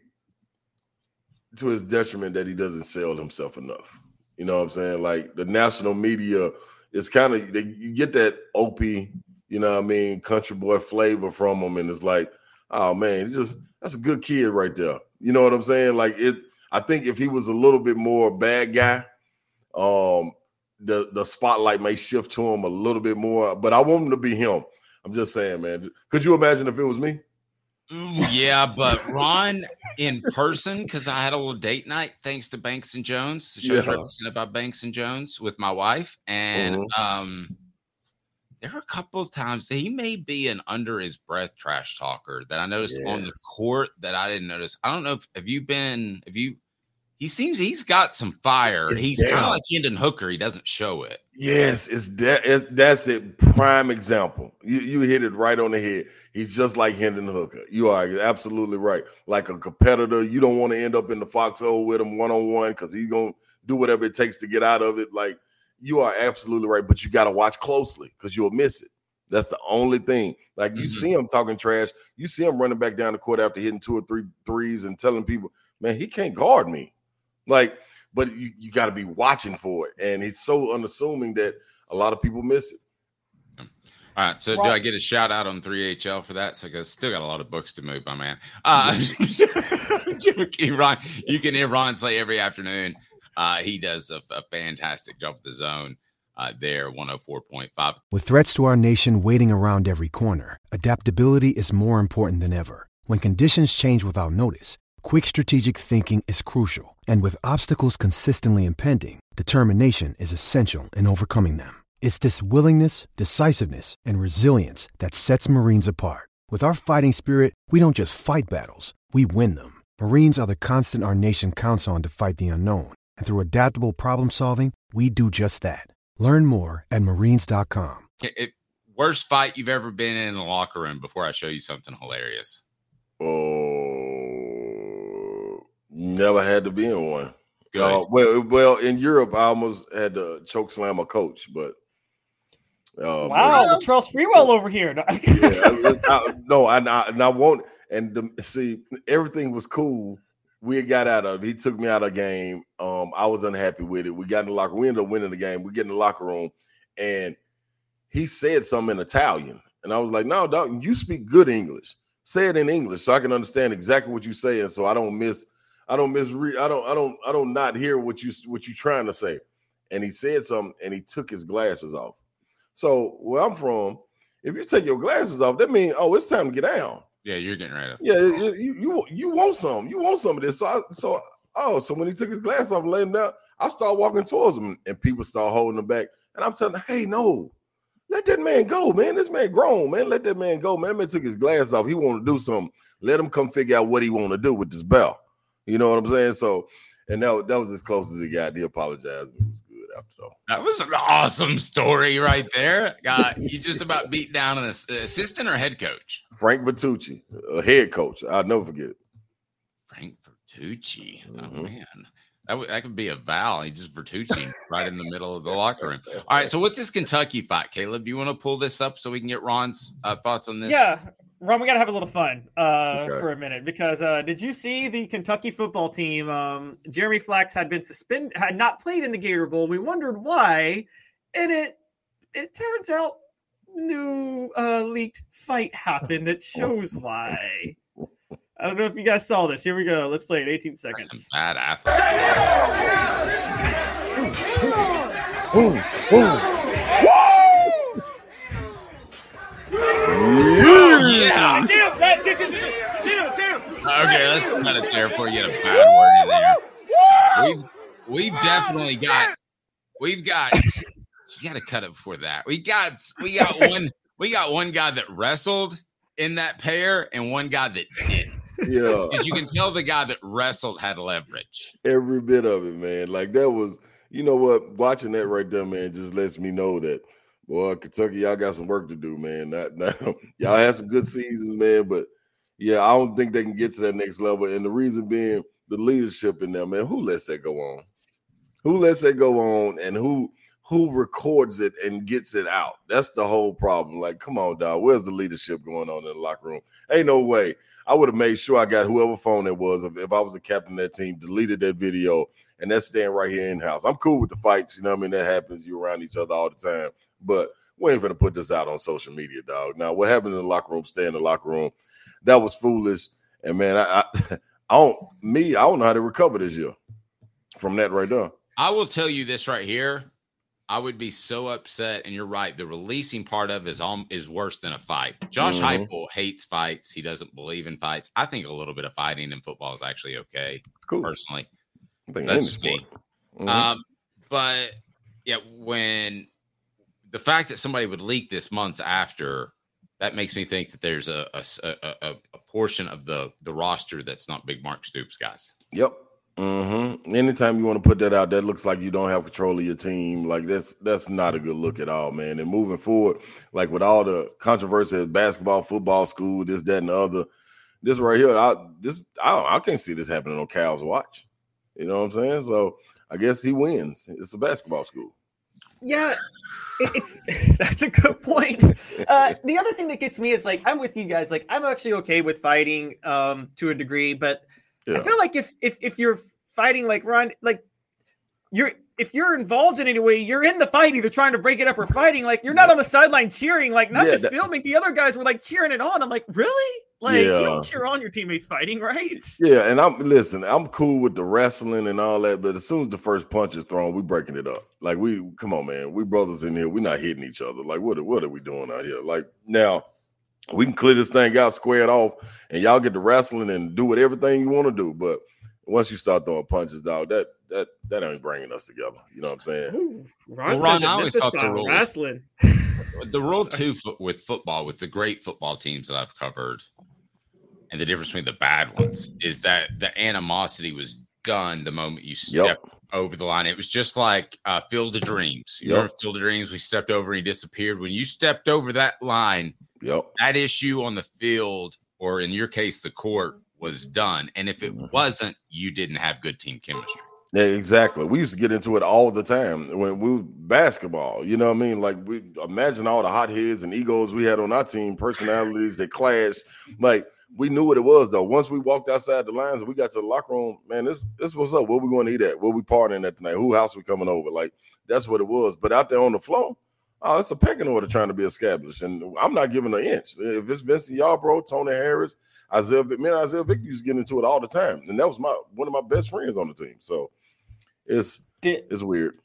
to his detriment that he doesn't sell himself enough. You know what I'm saying? Like the national media is kind of you get that opie, you know what I mean, country boy flavor from him, and it's like, oh man, just that's a good kid right there. You know what I'm saying? Like it. I think if he was a little bit more bad guy, um, the the spotlight may shift to him a little bit more. But I want him to be him. I'm just saying, man. Could you imagine if it was me? Yeah, but Ron in person because I had a little date night thanks to Banks and Jones. The show's Yeah. represented by Banks and Jones with my wife, and Mhm. um, there are a couple of times he may be an under his breath trash talker that I noticed on the court that I didn't notice. I don't know if have you been have you. He seems he's got some fire. It's he's kind of like Hendon Hooker. He doesn't show it. Yes, it's that. It's, that's a Prime example. You you hit it right on the head. He's just like Hendon Hooker. You are absolutely right. Like a competitor, you don't want to end up in the foxhole with him one on one because he's gonna do whatever it takes to get out of it. Like you are absolutely right, but you got to watch closely because you'll miss it. That's the only thing. Like you Mhm. see him talking trash, you see him running back down the court after hitting two or three threes and telling people, "Man, he can't guard me." Like, but you, you got to be watching for it, and it's so unassuming that a lot of people miss it. All right, so do I get a shout out on 3HL for that? So I still got a lot of books to move, my man. Uh, Jimmy Ron, you can hear Ron Slay every afternoon. Uh, he does a, a fantastic job with the zone uh, there, 104.5. With threats to our nation waiting around every corner, adaptability is more important than ever. When conditions change without notice, quick strategic thinking is crucial. And with obstacles consistently impending, determination is essential in overcoming them. It's this willingness, decisiveness, and resilience that sets Marines apart. With our fighting spirit, we don't just fight battles, we win them. Marines are the constant our nation counts on to fight the unknown. And through adaptable problem solving, we do just that. Learn more at marines.com. It, it- worst fight you've ever been in the locker room before I show you something hilarious. Oh, never had to be in one. Good. Uh, well, well, in Europe, I almost had to choke slam a coach, but uh, Wow, the Charles Sprewell over here. yeah, I- I- no, I, I and I won't. And the, see, everything was cool. We got out of. it. He took me out of the game. Um, I was unhappy with it. We got in the locker. We ended up winning the game. We get in the locker room, and he said something in Italian, and I was like, "No, dog, you speak good English. Say it in English so I can understand exactly what you're saying, so I don't miss. I don't miss. I don't. I don't. I don't not hear what you what you're trying to say." And he said something, and he took his glasses off. So where I'm from, if you take your glasses off, that means oh, it's time to get down. Yeah, you're getting of. Yeah, you you you, you want some. You want some of this. So I, so oh, so when he took his glass off and laid him down, I started walking towards him, and people start holding him back. And I'm telling, hey, no, let that man go, man. This man grown, man. Let that man go, man. That man took his glass off. He want to do something. Let him come figure out what he want to do with this bell. You know what I'm saying? So, and that, that was as close as he got. He apologized. It was good after though. That was an awesome story right there. Uh, you just about beat down an assistant or head coach. Frank Vitucci, a head coach. I'll never forget it. Frank Bertucci. Oh Mhm. man, that would that could be a Val. He just Vertucci right in the middle of the locker room. All right, so what's this Kentucky fight, Caleb? Do you want to pull this up so we can get Ron's uh, thoughts on this? Yeah, Ron, we gotta have a little fun uh, Okay. for a minute because uh, did you see the Kentucky football team? Um, Jeremy Flax had been suspended, had not played in the Gator Bowl. We wondered why, and it it turns out new uh, leaked fight happened that shows why. I don't know if you guys saw this. Here we go. Let's play it. 18 seconds. Bad athlete. Yeah. Okay, let's cut it there before you get a bad word in there. We've we've definitely got we've got you gotta cut it before that. We got we got one we got one guy that wrestled in that pair and one guy that didn't. Yeah. Because you can tell the guy that wrestled had leverage. Every bit of it, man. Like that was, you know what? Watching that right there, man, just lets me know that, boy, Kentucky, y'all got some work to do, man. Not, not y'all had some good seasons, man, but yeah, I don't think they can get to that next level. And the reason being the leadership in there, man. Who lets that go on? Who lets that go on, and who who records it and gets it out? That's the whole problem. Like, come on, dog. Where's the leadership going on in the locker room? Ain't no way. I would have made sure I got whoever phone it was. If, if I was the captain of that team, deleted that video, and that's staying right here in house. I'm cool with the fights. You know what I mean? That happens. You're around each other all the time. But we ain't gonna put this out on social media, dog. Now, what happened in the locker room? Stay in the locker room. That was foolish. And man, I, I, I don't me. I don't know how to recover this year from that right there. I will tell you this right here. I would be so upset, and you're right. The releasing part of is um, is worse than a fight. Josh. Heupel hates fights. He doesn't believe in fights. I think a little bit of fighting in football is actually okay. Cool. Personally, I think that's me. Mhm. Um, but yeah, when the fact that somebody would leak this months after, that makes me think that there's a a portion of the the roster that's not Big Mark Stoops guys. Yep. hmm Anytime you want to put that out, that looks like you don't have control of your team. Like that's that's not a good look at all, man. And moving forward, like with all the controversy at basketball, football, school, this, that, and the other, this right here, I this I I can't see this happening on Cal's watch. You know what I'm saying? So I guess he wins. It's a basketball school. Yeah, it, it's that's a good point. Uh, the other thing that gets me is like I'm with you guys. Like I'm actually okay with fighting um, to a degree, but I feel like if if if you're fighting like Ron, like you're if you're involved in any way, you're in the fight, either trying to break it up or fighting. Like you're not on the sideline cheering, like not Yeah, just that- filming. The other guys were like cheering it on. I'm like, really? Like you Yeah. don't cheer on your teammates fighting, right? Yeah, and I'm listen, I'm cool with the wrestling and all that, but as soon as the first punch is thrown, we breaking it up. Like we come on, man. We brothers in here, we're not hitting each other. Like, what are, what are we doing out here? Like now we can clear this thing out, square it off, and y'all get to wrestling and do what everything you want to do. But once you start throwing punches, dog, that that that ain't bringing us together. You know what I'm saying? Ron, Well, Ron, I always thought the style rules- wrestling. the rule too with football with the great football teams that I've covered, and the difference between the bad ones is that the animosity was done the moment you Yep. stepped over the line. It was just like uh, Field of Dreams. You Yep. remember Field of Dreams? We stepped over and he disappeared. When you stepped over that line, yep. that issue on the field, or in your case, the court, was done. And if it wasn't, you didn't have good team chemistry. Yeah, exactly. We used to get into it all the time when we basketball. You know what I mean? Like we imagine all the hotheads and egos we had on our team, personalities that clashed. Like we knew what it was though. Once we walked outside the lines and we got to the locker room, man, this this what's up. What we going to eat at? Where we partying at tonight? Who house we coming over? Like that's what it was. But out there on the floor, oh, it's a pecking order trying to be established. And I'm not giving an inch. If it's Vincent Yarbrough, Tony Harris, Isaiah, and Isaiah Vick used to get into it all the time. And that was my one of my best friends on the team. So it's Did- it's weird.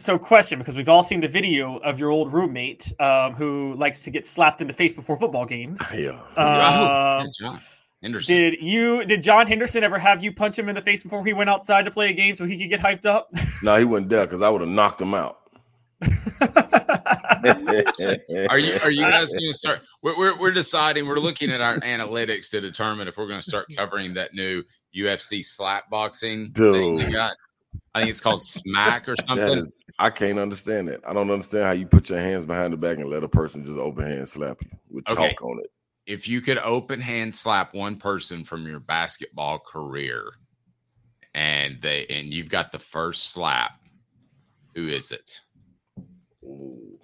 So question because we've all seen the video of your old roommate um, who likes to get slapped in the face before football games. Yeah. Um, Oh, John Henderson. did you did John Henderson ever have you punch him in the face before he went outside to play a game so he could get hyped up? No, he wasn't there because I would have knocked him out. Are you are you guys going to start? We're, we're we're deciding. We're looking at our analytics to determine if we're going to start covering that new UFC slap boxing thing they Dude. got. I think it's called Smack or something. is, I can't understand that. I don't understand how you put your hands behind the back and let a person just open hand slap you with chalk Okay. on it. if you could open hand slap one person from your basketball career, and they and you've got the first slap, who is it? Ooh.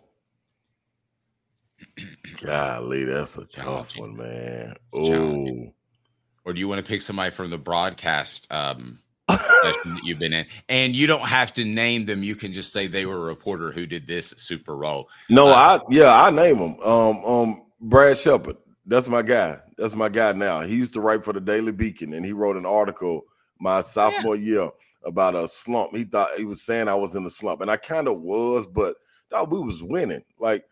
Golly, that's a tough one, man. Oh, Or do you want to pick somebody from the broadcast um, that you've been in? And you don't have to name them. You can just say they were a reporter who did this Super Bowl. no, Uh, I yeah, I name them. Um, um, Brad Shepard. That's my guy. That's my guy now. He used to write for the Daily Beacon, and he wrote an article my sophomore year about a slump. He thought he was saying I was in a slump, and I kind of was, but dog, we was winning. Like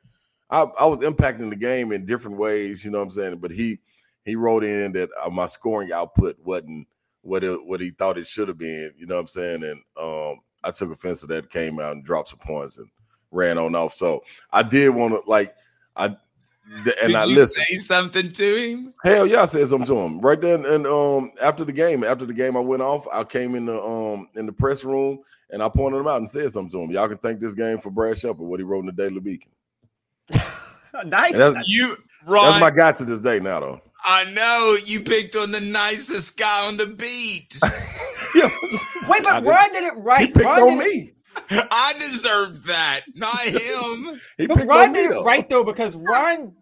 I, I was impacting the game in different ways. You know what I'm saying? But he he wrote in that uh, my scoring output wasn't what it, what he thought it should have been. You know what I'm saying? And um, I took offense to that. Came out and dropped some points and ran on off. So I did want to like I. th- And Did I you listened. say something to him? Hell yeah, I said something to him right then. And um, after the game, after the game, I went off. I came in the um in the press room and I pointed him out and said something to him. Y'all can thank this game for Brad Shepard, what he wrote in the Daily Beacon. nice. And that's, You, that's my guy to this day now, though. I know you picked on the nicest guy on the beat. Wait, but didn't- Ron did it right. He picked Ron on did it- me. I deserved that, not him. He But Ron on me did it though. right though because Ron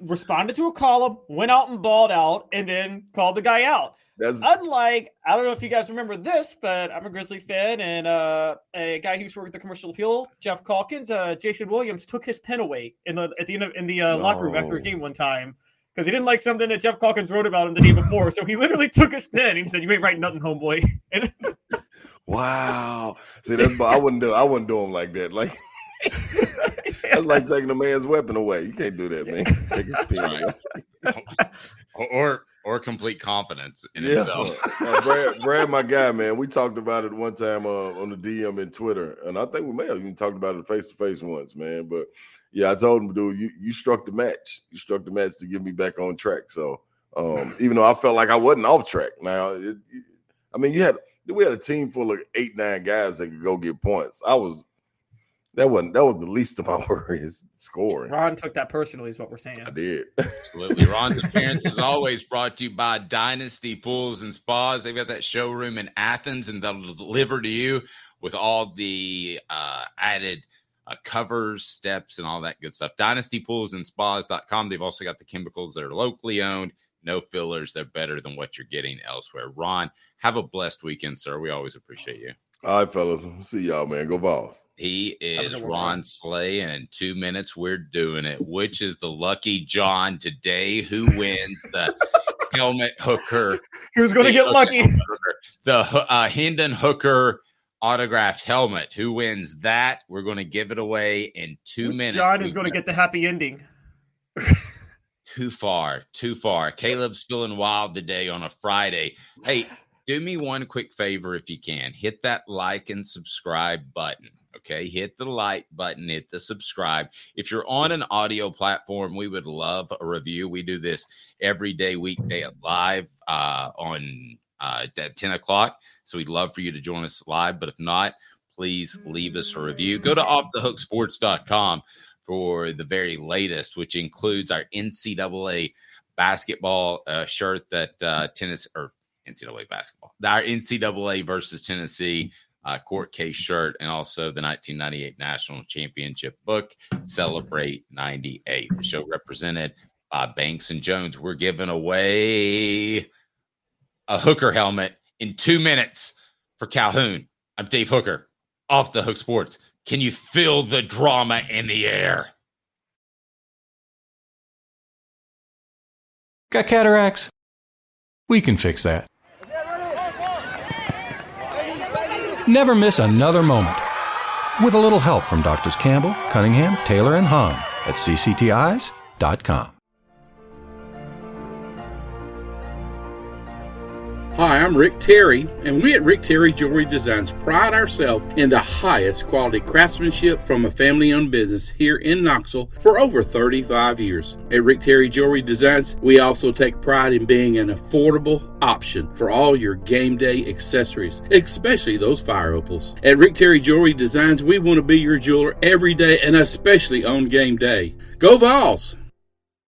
responded to a column, went out and balled out, and then called the guy out. That's Unlike, I don't know if you guys remember this, but I'm a Grizzly fan, and uh, a guy who worked at the Commercial Appeal, Geoff Calkins, uh, Jason Williams, took his pen away in the at the end of in the uh, locker room after a game one time because he didn't like something that Geoff Calkins wrote about him the day before. so he literally took his pen and he said, "You ain't writing nothing, homeboy." And wow. See, that's but I wouldn't do I wouldn't do him like that. Like that's like taking a man's weapon away. You can't do that, man. Take his pen Right. away. or, or or complete confidence in Yeah, himself. Uh, Brad, Brad, my guy, man. We talked about it one time uh, on the DM and Twitter, and I think we may have even talked about it face to face once, man. But yeah, I told him, dude, you you struck the match. You struck the match to get me back on track. So um, even though I felt like I wasn't off track, now it, it- I mean, you had we had a team full of eight nine guys that could go get points. I was that wasn't that was the least of my worries scoring. Ron took that personally, is what we're saying. I did. Absolutely. Ron's appearance is always brought to you by Dynasty Pools and Spas. They've got that showroom in Athens and they'll deliver to you with all the uh, added uh, covers, steps, and all that good stuff. DynastyPoolsAndSpas.com. They've also got the chemicals that are locally owned, no fillers. They're better than what you're getting elsewhere. Ron, have a blessed weekend, sir. We always appreciate you. All right, fellas. See y'all, man. Go balls. He is Ron Slay, and in two minutes we're doing it. Which is the lucky John today? Who wins the helmet hooker? Who's gonna get lucky? hooker- The uh, Hendon Hooker autographed helmet. Who wins that? We're going to give it away in two Which minutes. John is going to get the happy ending. too far, too far. Caleb's feeling wild today on a Friday. Hey, do me one quick favor if you can. Hit that like and subscribe button. Okay, hit the like button, hit the subscribe. If you're on an audio platform, we would love a review. We do this every day, weekday at live uh, on uh, at 10 o'clock. So we'd love for you to join us live. But if not, please leave us a review. Go to offthehooksports.com for the very latest, which includes our NCAA basketball uh, shirt that uh, tennis or NCAA basketball, our NCAA versus Tennessee uh, court case shirt, and also the 1998 National Championship book, Celebrate 98. The show represented by Banks and Jones. We're giving away a hooker helmet in two minutes for Calhoun. I'm Dave Hooker, off the hook sports. Can you feel the drama in the air? Got cataracts? We can fix that. Never miss another moment. With a little help from Doctors Campbell, Cunningham, Taylor, and Hahn at cctis.com. Hi, I'm Rick Terry, and we at Rick Terry Jewelry Designs pride ourselves in the highest quality craftsmanship from a family owned business here in Knoxville for over 35 years. At Rick Terry Jewelry Designs, we also take pride in being an affordable option for all your game day accessories, especially those fire opals. At Rick Terry Jewelry Designs, we want to be your jeweler every day and especially on game day. Go Vols!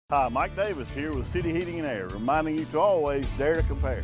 Hi, Mike Davis here with City Heating and Air, reminding you to always dare to compare.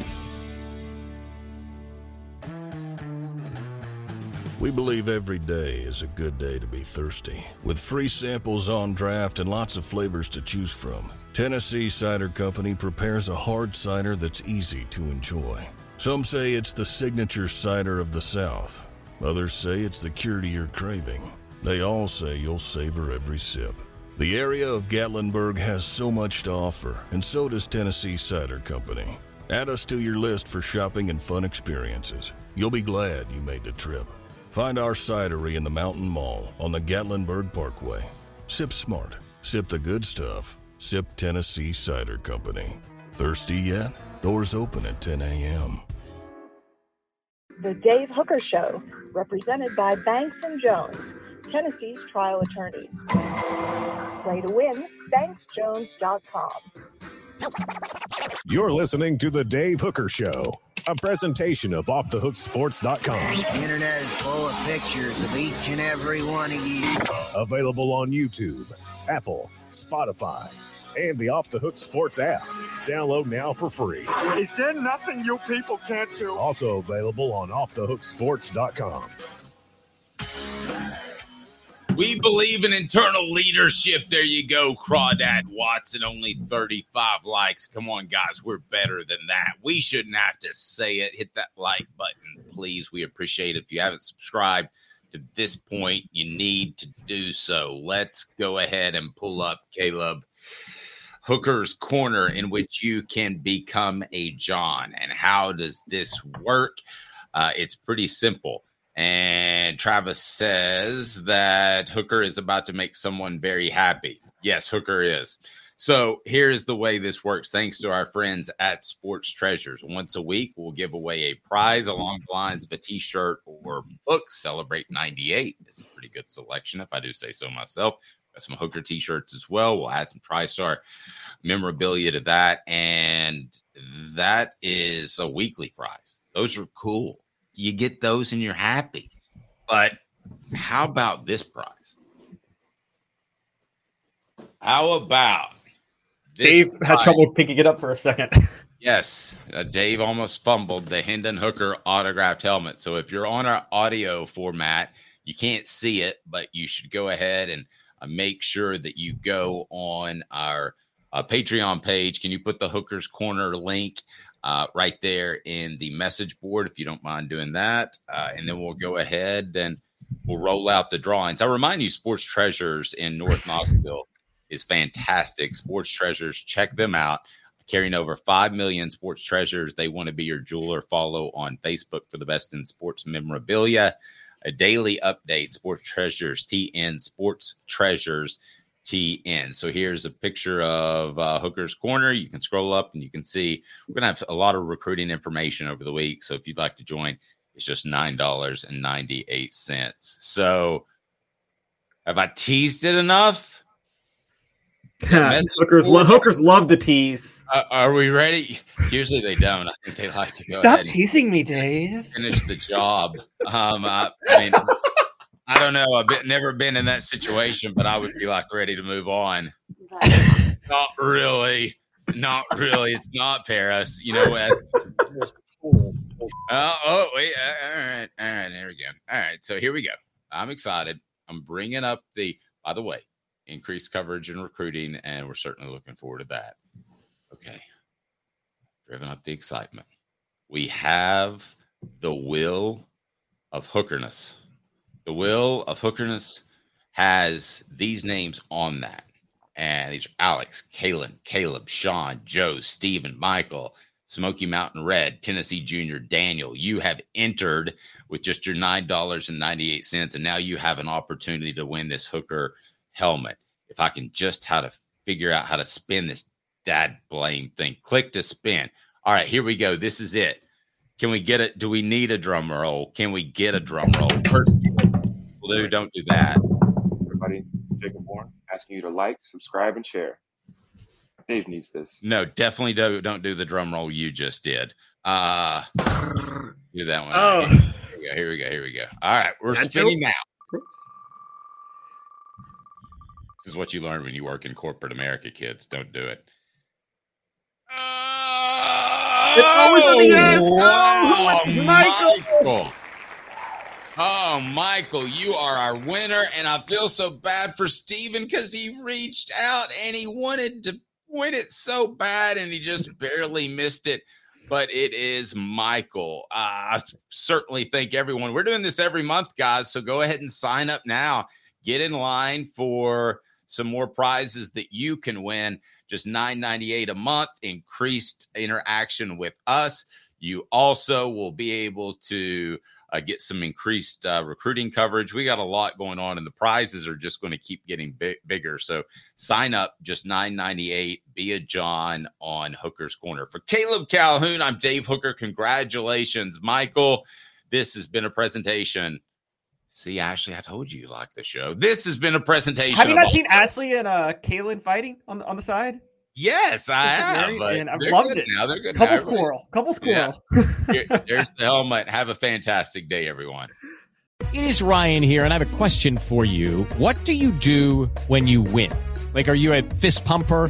We believe every day is a good day to be thirsty. With free samples on draft and lots of flavors to choose from, Tennessee Cider Company prepares a hard cider that's easy to enjoy. Some say it's the signature cider of the South. Others say it's the cure to your craving. They all say you'll savor every sip. The area of Gatlinburg has so much to offer, and so does Tennessee Cider Company. Add us to your list for shopping and fun experiences. You'll be glad you made the trip. Find our cidery in the Mountain Mall on the Gatlinburg Parkway. Sip smart, sip the good stuff. Sip Tennessee Cider Company. Thirsty yet? Doors open at 10 a.m. The Dave Hooker Show, represented by Banks and Jones, Tennessee's trial attorneys. Play to win, banksjones.com. You're listening to The Dave Hooker Show, a presentation of OffTheHookSports.com. The internet is full of pictures of each and every one of you. Available on YouTube, Apple, Spotify, and the Off the Hook Sports app. Download now for free. Is there nothing you people can't do? Also available on OffTheHookSports.com. We believe in internal leadership. There you go, Crawdad Watson. Only 35 likes. Come on, guys. We're better than that. We shouldn't have to say it. Hit that like button, please. We appreciate it. If you haven't subscribed to this point, you need to do so. Let's go ahead and pull up Caleb Hooker's Corner, in which you can become a John. And how does this work? Uh, it's pretty simple. And Travis says that Hooker is about to make someone very happy. Yes, Hooker is. So here's the way this works. Thanks to our friends at Sports Treasures. Once a week, we'll give away a prize along the lines of a t shirt or book. Celebrate 98. It's a pretty good selection, if I do say so myself. Got some Hooker t shirts as well. We'll add some TriStar memorabilia to that. And that is a weekly prize. Those are cool you get those and you're happy. But how about this prize? How about Dave had trouble picking it up for a second. Yes, uh, Dave almost fumbled the Hendon Hooker autographed helmet. So if you're on our audio format, you can't see it, but you should go ahead and uh, make sure that you go on our uh, Patreon page. Can you put the Hooker's Corner link uh, right there in the message board if you don't mind doing that. Uh, and then we'll go ahead and we'll roll out the drawings. I remind you, Sports Treasures in North Knoxville is fantastic. Sports Treasures, check them out. Carrying over 5 million sports treasures. They want to be your jeweler. Follow on Facebook for the best in sports memorabilia. A daily update, Sports Treasures, TN Sports Treasures. TN. So here's a picture of uh, Hooker's Corner. You can scroll up and you can see we're going to have a lot of recruiting information over the week. So if you'd like to join, it's just $9.98. So have I teased it enough? hookers, lo- hookers love to tease. Uh, are we ready? Usually they don't. I think they like to go Stop ahead teasing me, Dave. finish the job. Um, I, I mean, I don't know. I've been, never been in that situation, but I would be like ready to move on. not really. Not really. It's not Paris. You know what? Uh, oh, wait. uh, All right. All right. There we go. All right. So here we go. I'm excited. I'm bringing up the, by the way, increased coverage and recruiting, and we're certainly looking forward to that. Okay. driven up the excitement. We have the wheel of hookerness. The wheel of hookerness has these names on that. And these are Alex, Kalen, Caleb, Sean, Joe, Stephen, Michael, Smoky Mountain Red, Tennessee Junior, Daniel. You have entered with just your $9.98. And now you have an opportunity to win this hooker helmet. If I can just how to figure out how to spin this dad blame thing, click to spin. All right, here we go. This is it. Can we get it? Do we need a drum roll? Can we get a drum roll? We'll do, don't do that. Everybody, Jacob Warren asking you to like, subscribe, and share. Dave needs this. No, definitely don't don't do the drum roll you just did. Uh do that one. Oh. Here we go. Here we go. Here we go. All right, we're Nacho? spinning now. This is what you learn when you work in corporate America, kids. Don't do it. It's always on the Oh, wow, Oh, Michael. Michael. Oh, Michael, you are our winner. And I feel so bad for Steven because he reached out and he wanted to win it so bad and he just barely missed it. But it is Michael. Uh, I certainly thank everyone. We're doing this every month, guys. So go ahead and sign up now. Get in line for some more prizes that you can win. Just $9.98 a month, increased interaction with us. You also will be able to uh, get some increased uh, recruiting coverage. We got a lot going on, and the prizes are just going to keep getting bi- bigger. So sign up, just nine ninety eight. Be a John on Hooker's Corner for Caleb Calhoun. I'm Dave Hooker. Congratulations, Michael. This has been a presentation. See, Ashley, I told you you like the show. This has been a presentation. Have you not seen Ashley and uh Kaylin fighting on the on the side? Yes, I have. Married, but and I've loved it. Now they're good. Couple now. Everybody- squirrel. Couple Yeah. squirrel. Here- there's the helmet. Have a fantastic day, everyone. It is Ryan here, and I have a question for you. What do you do when you win? Like, are you a fist pumper?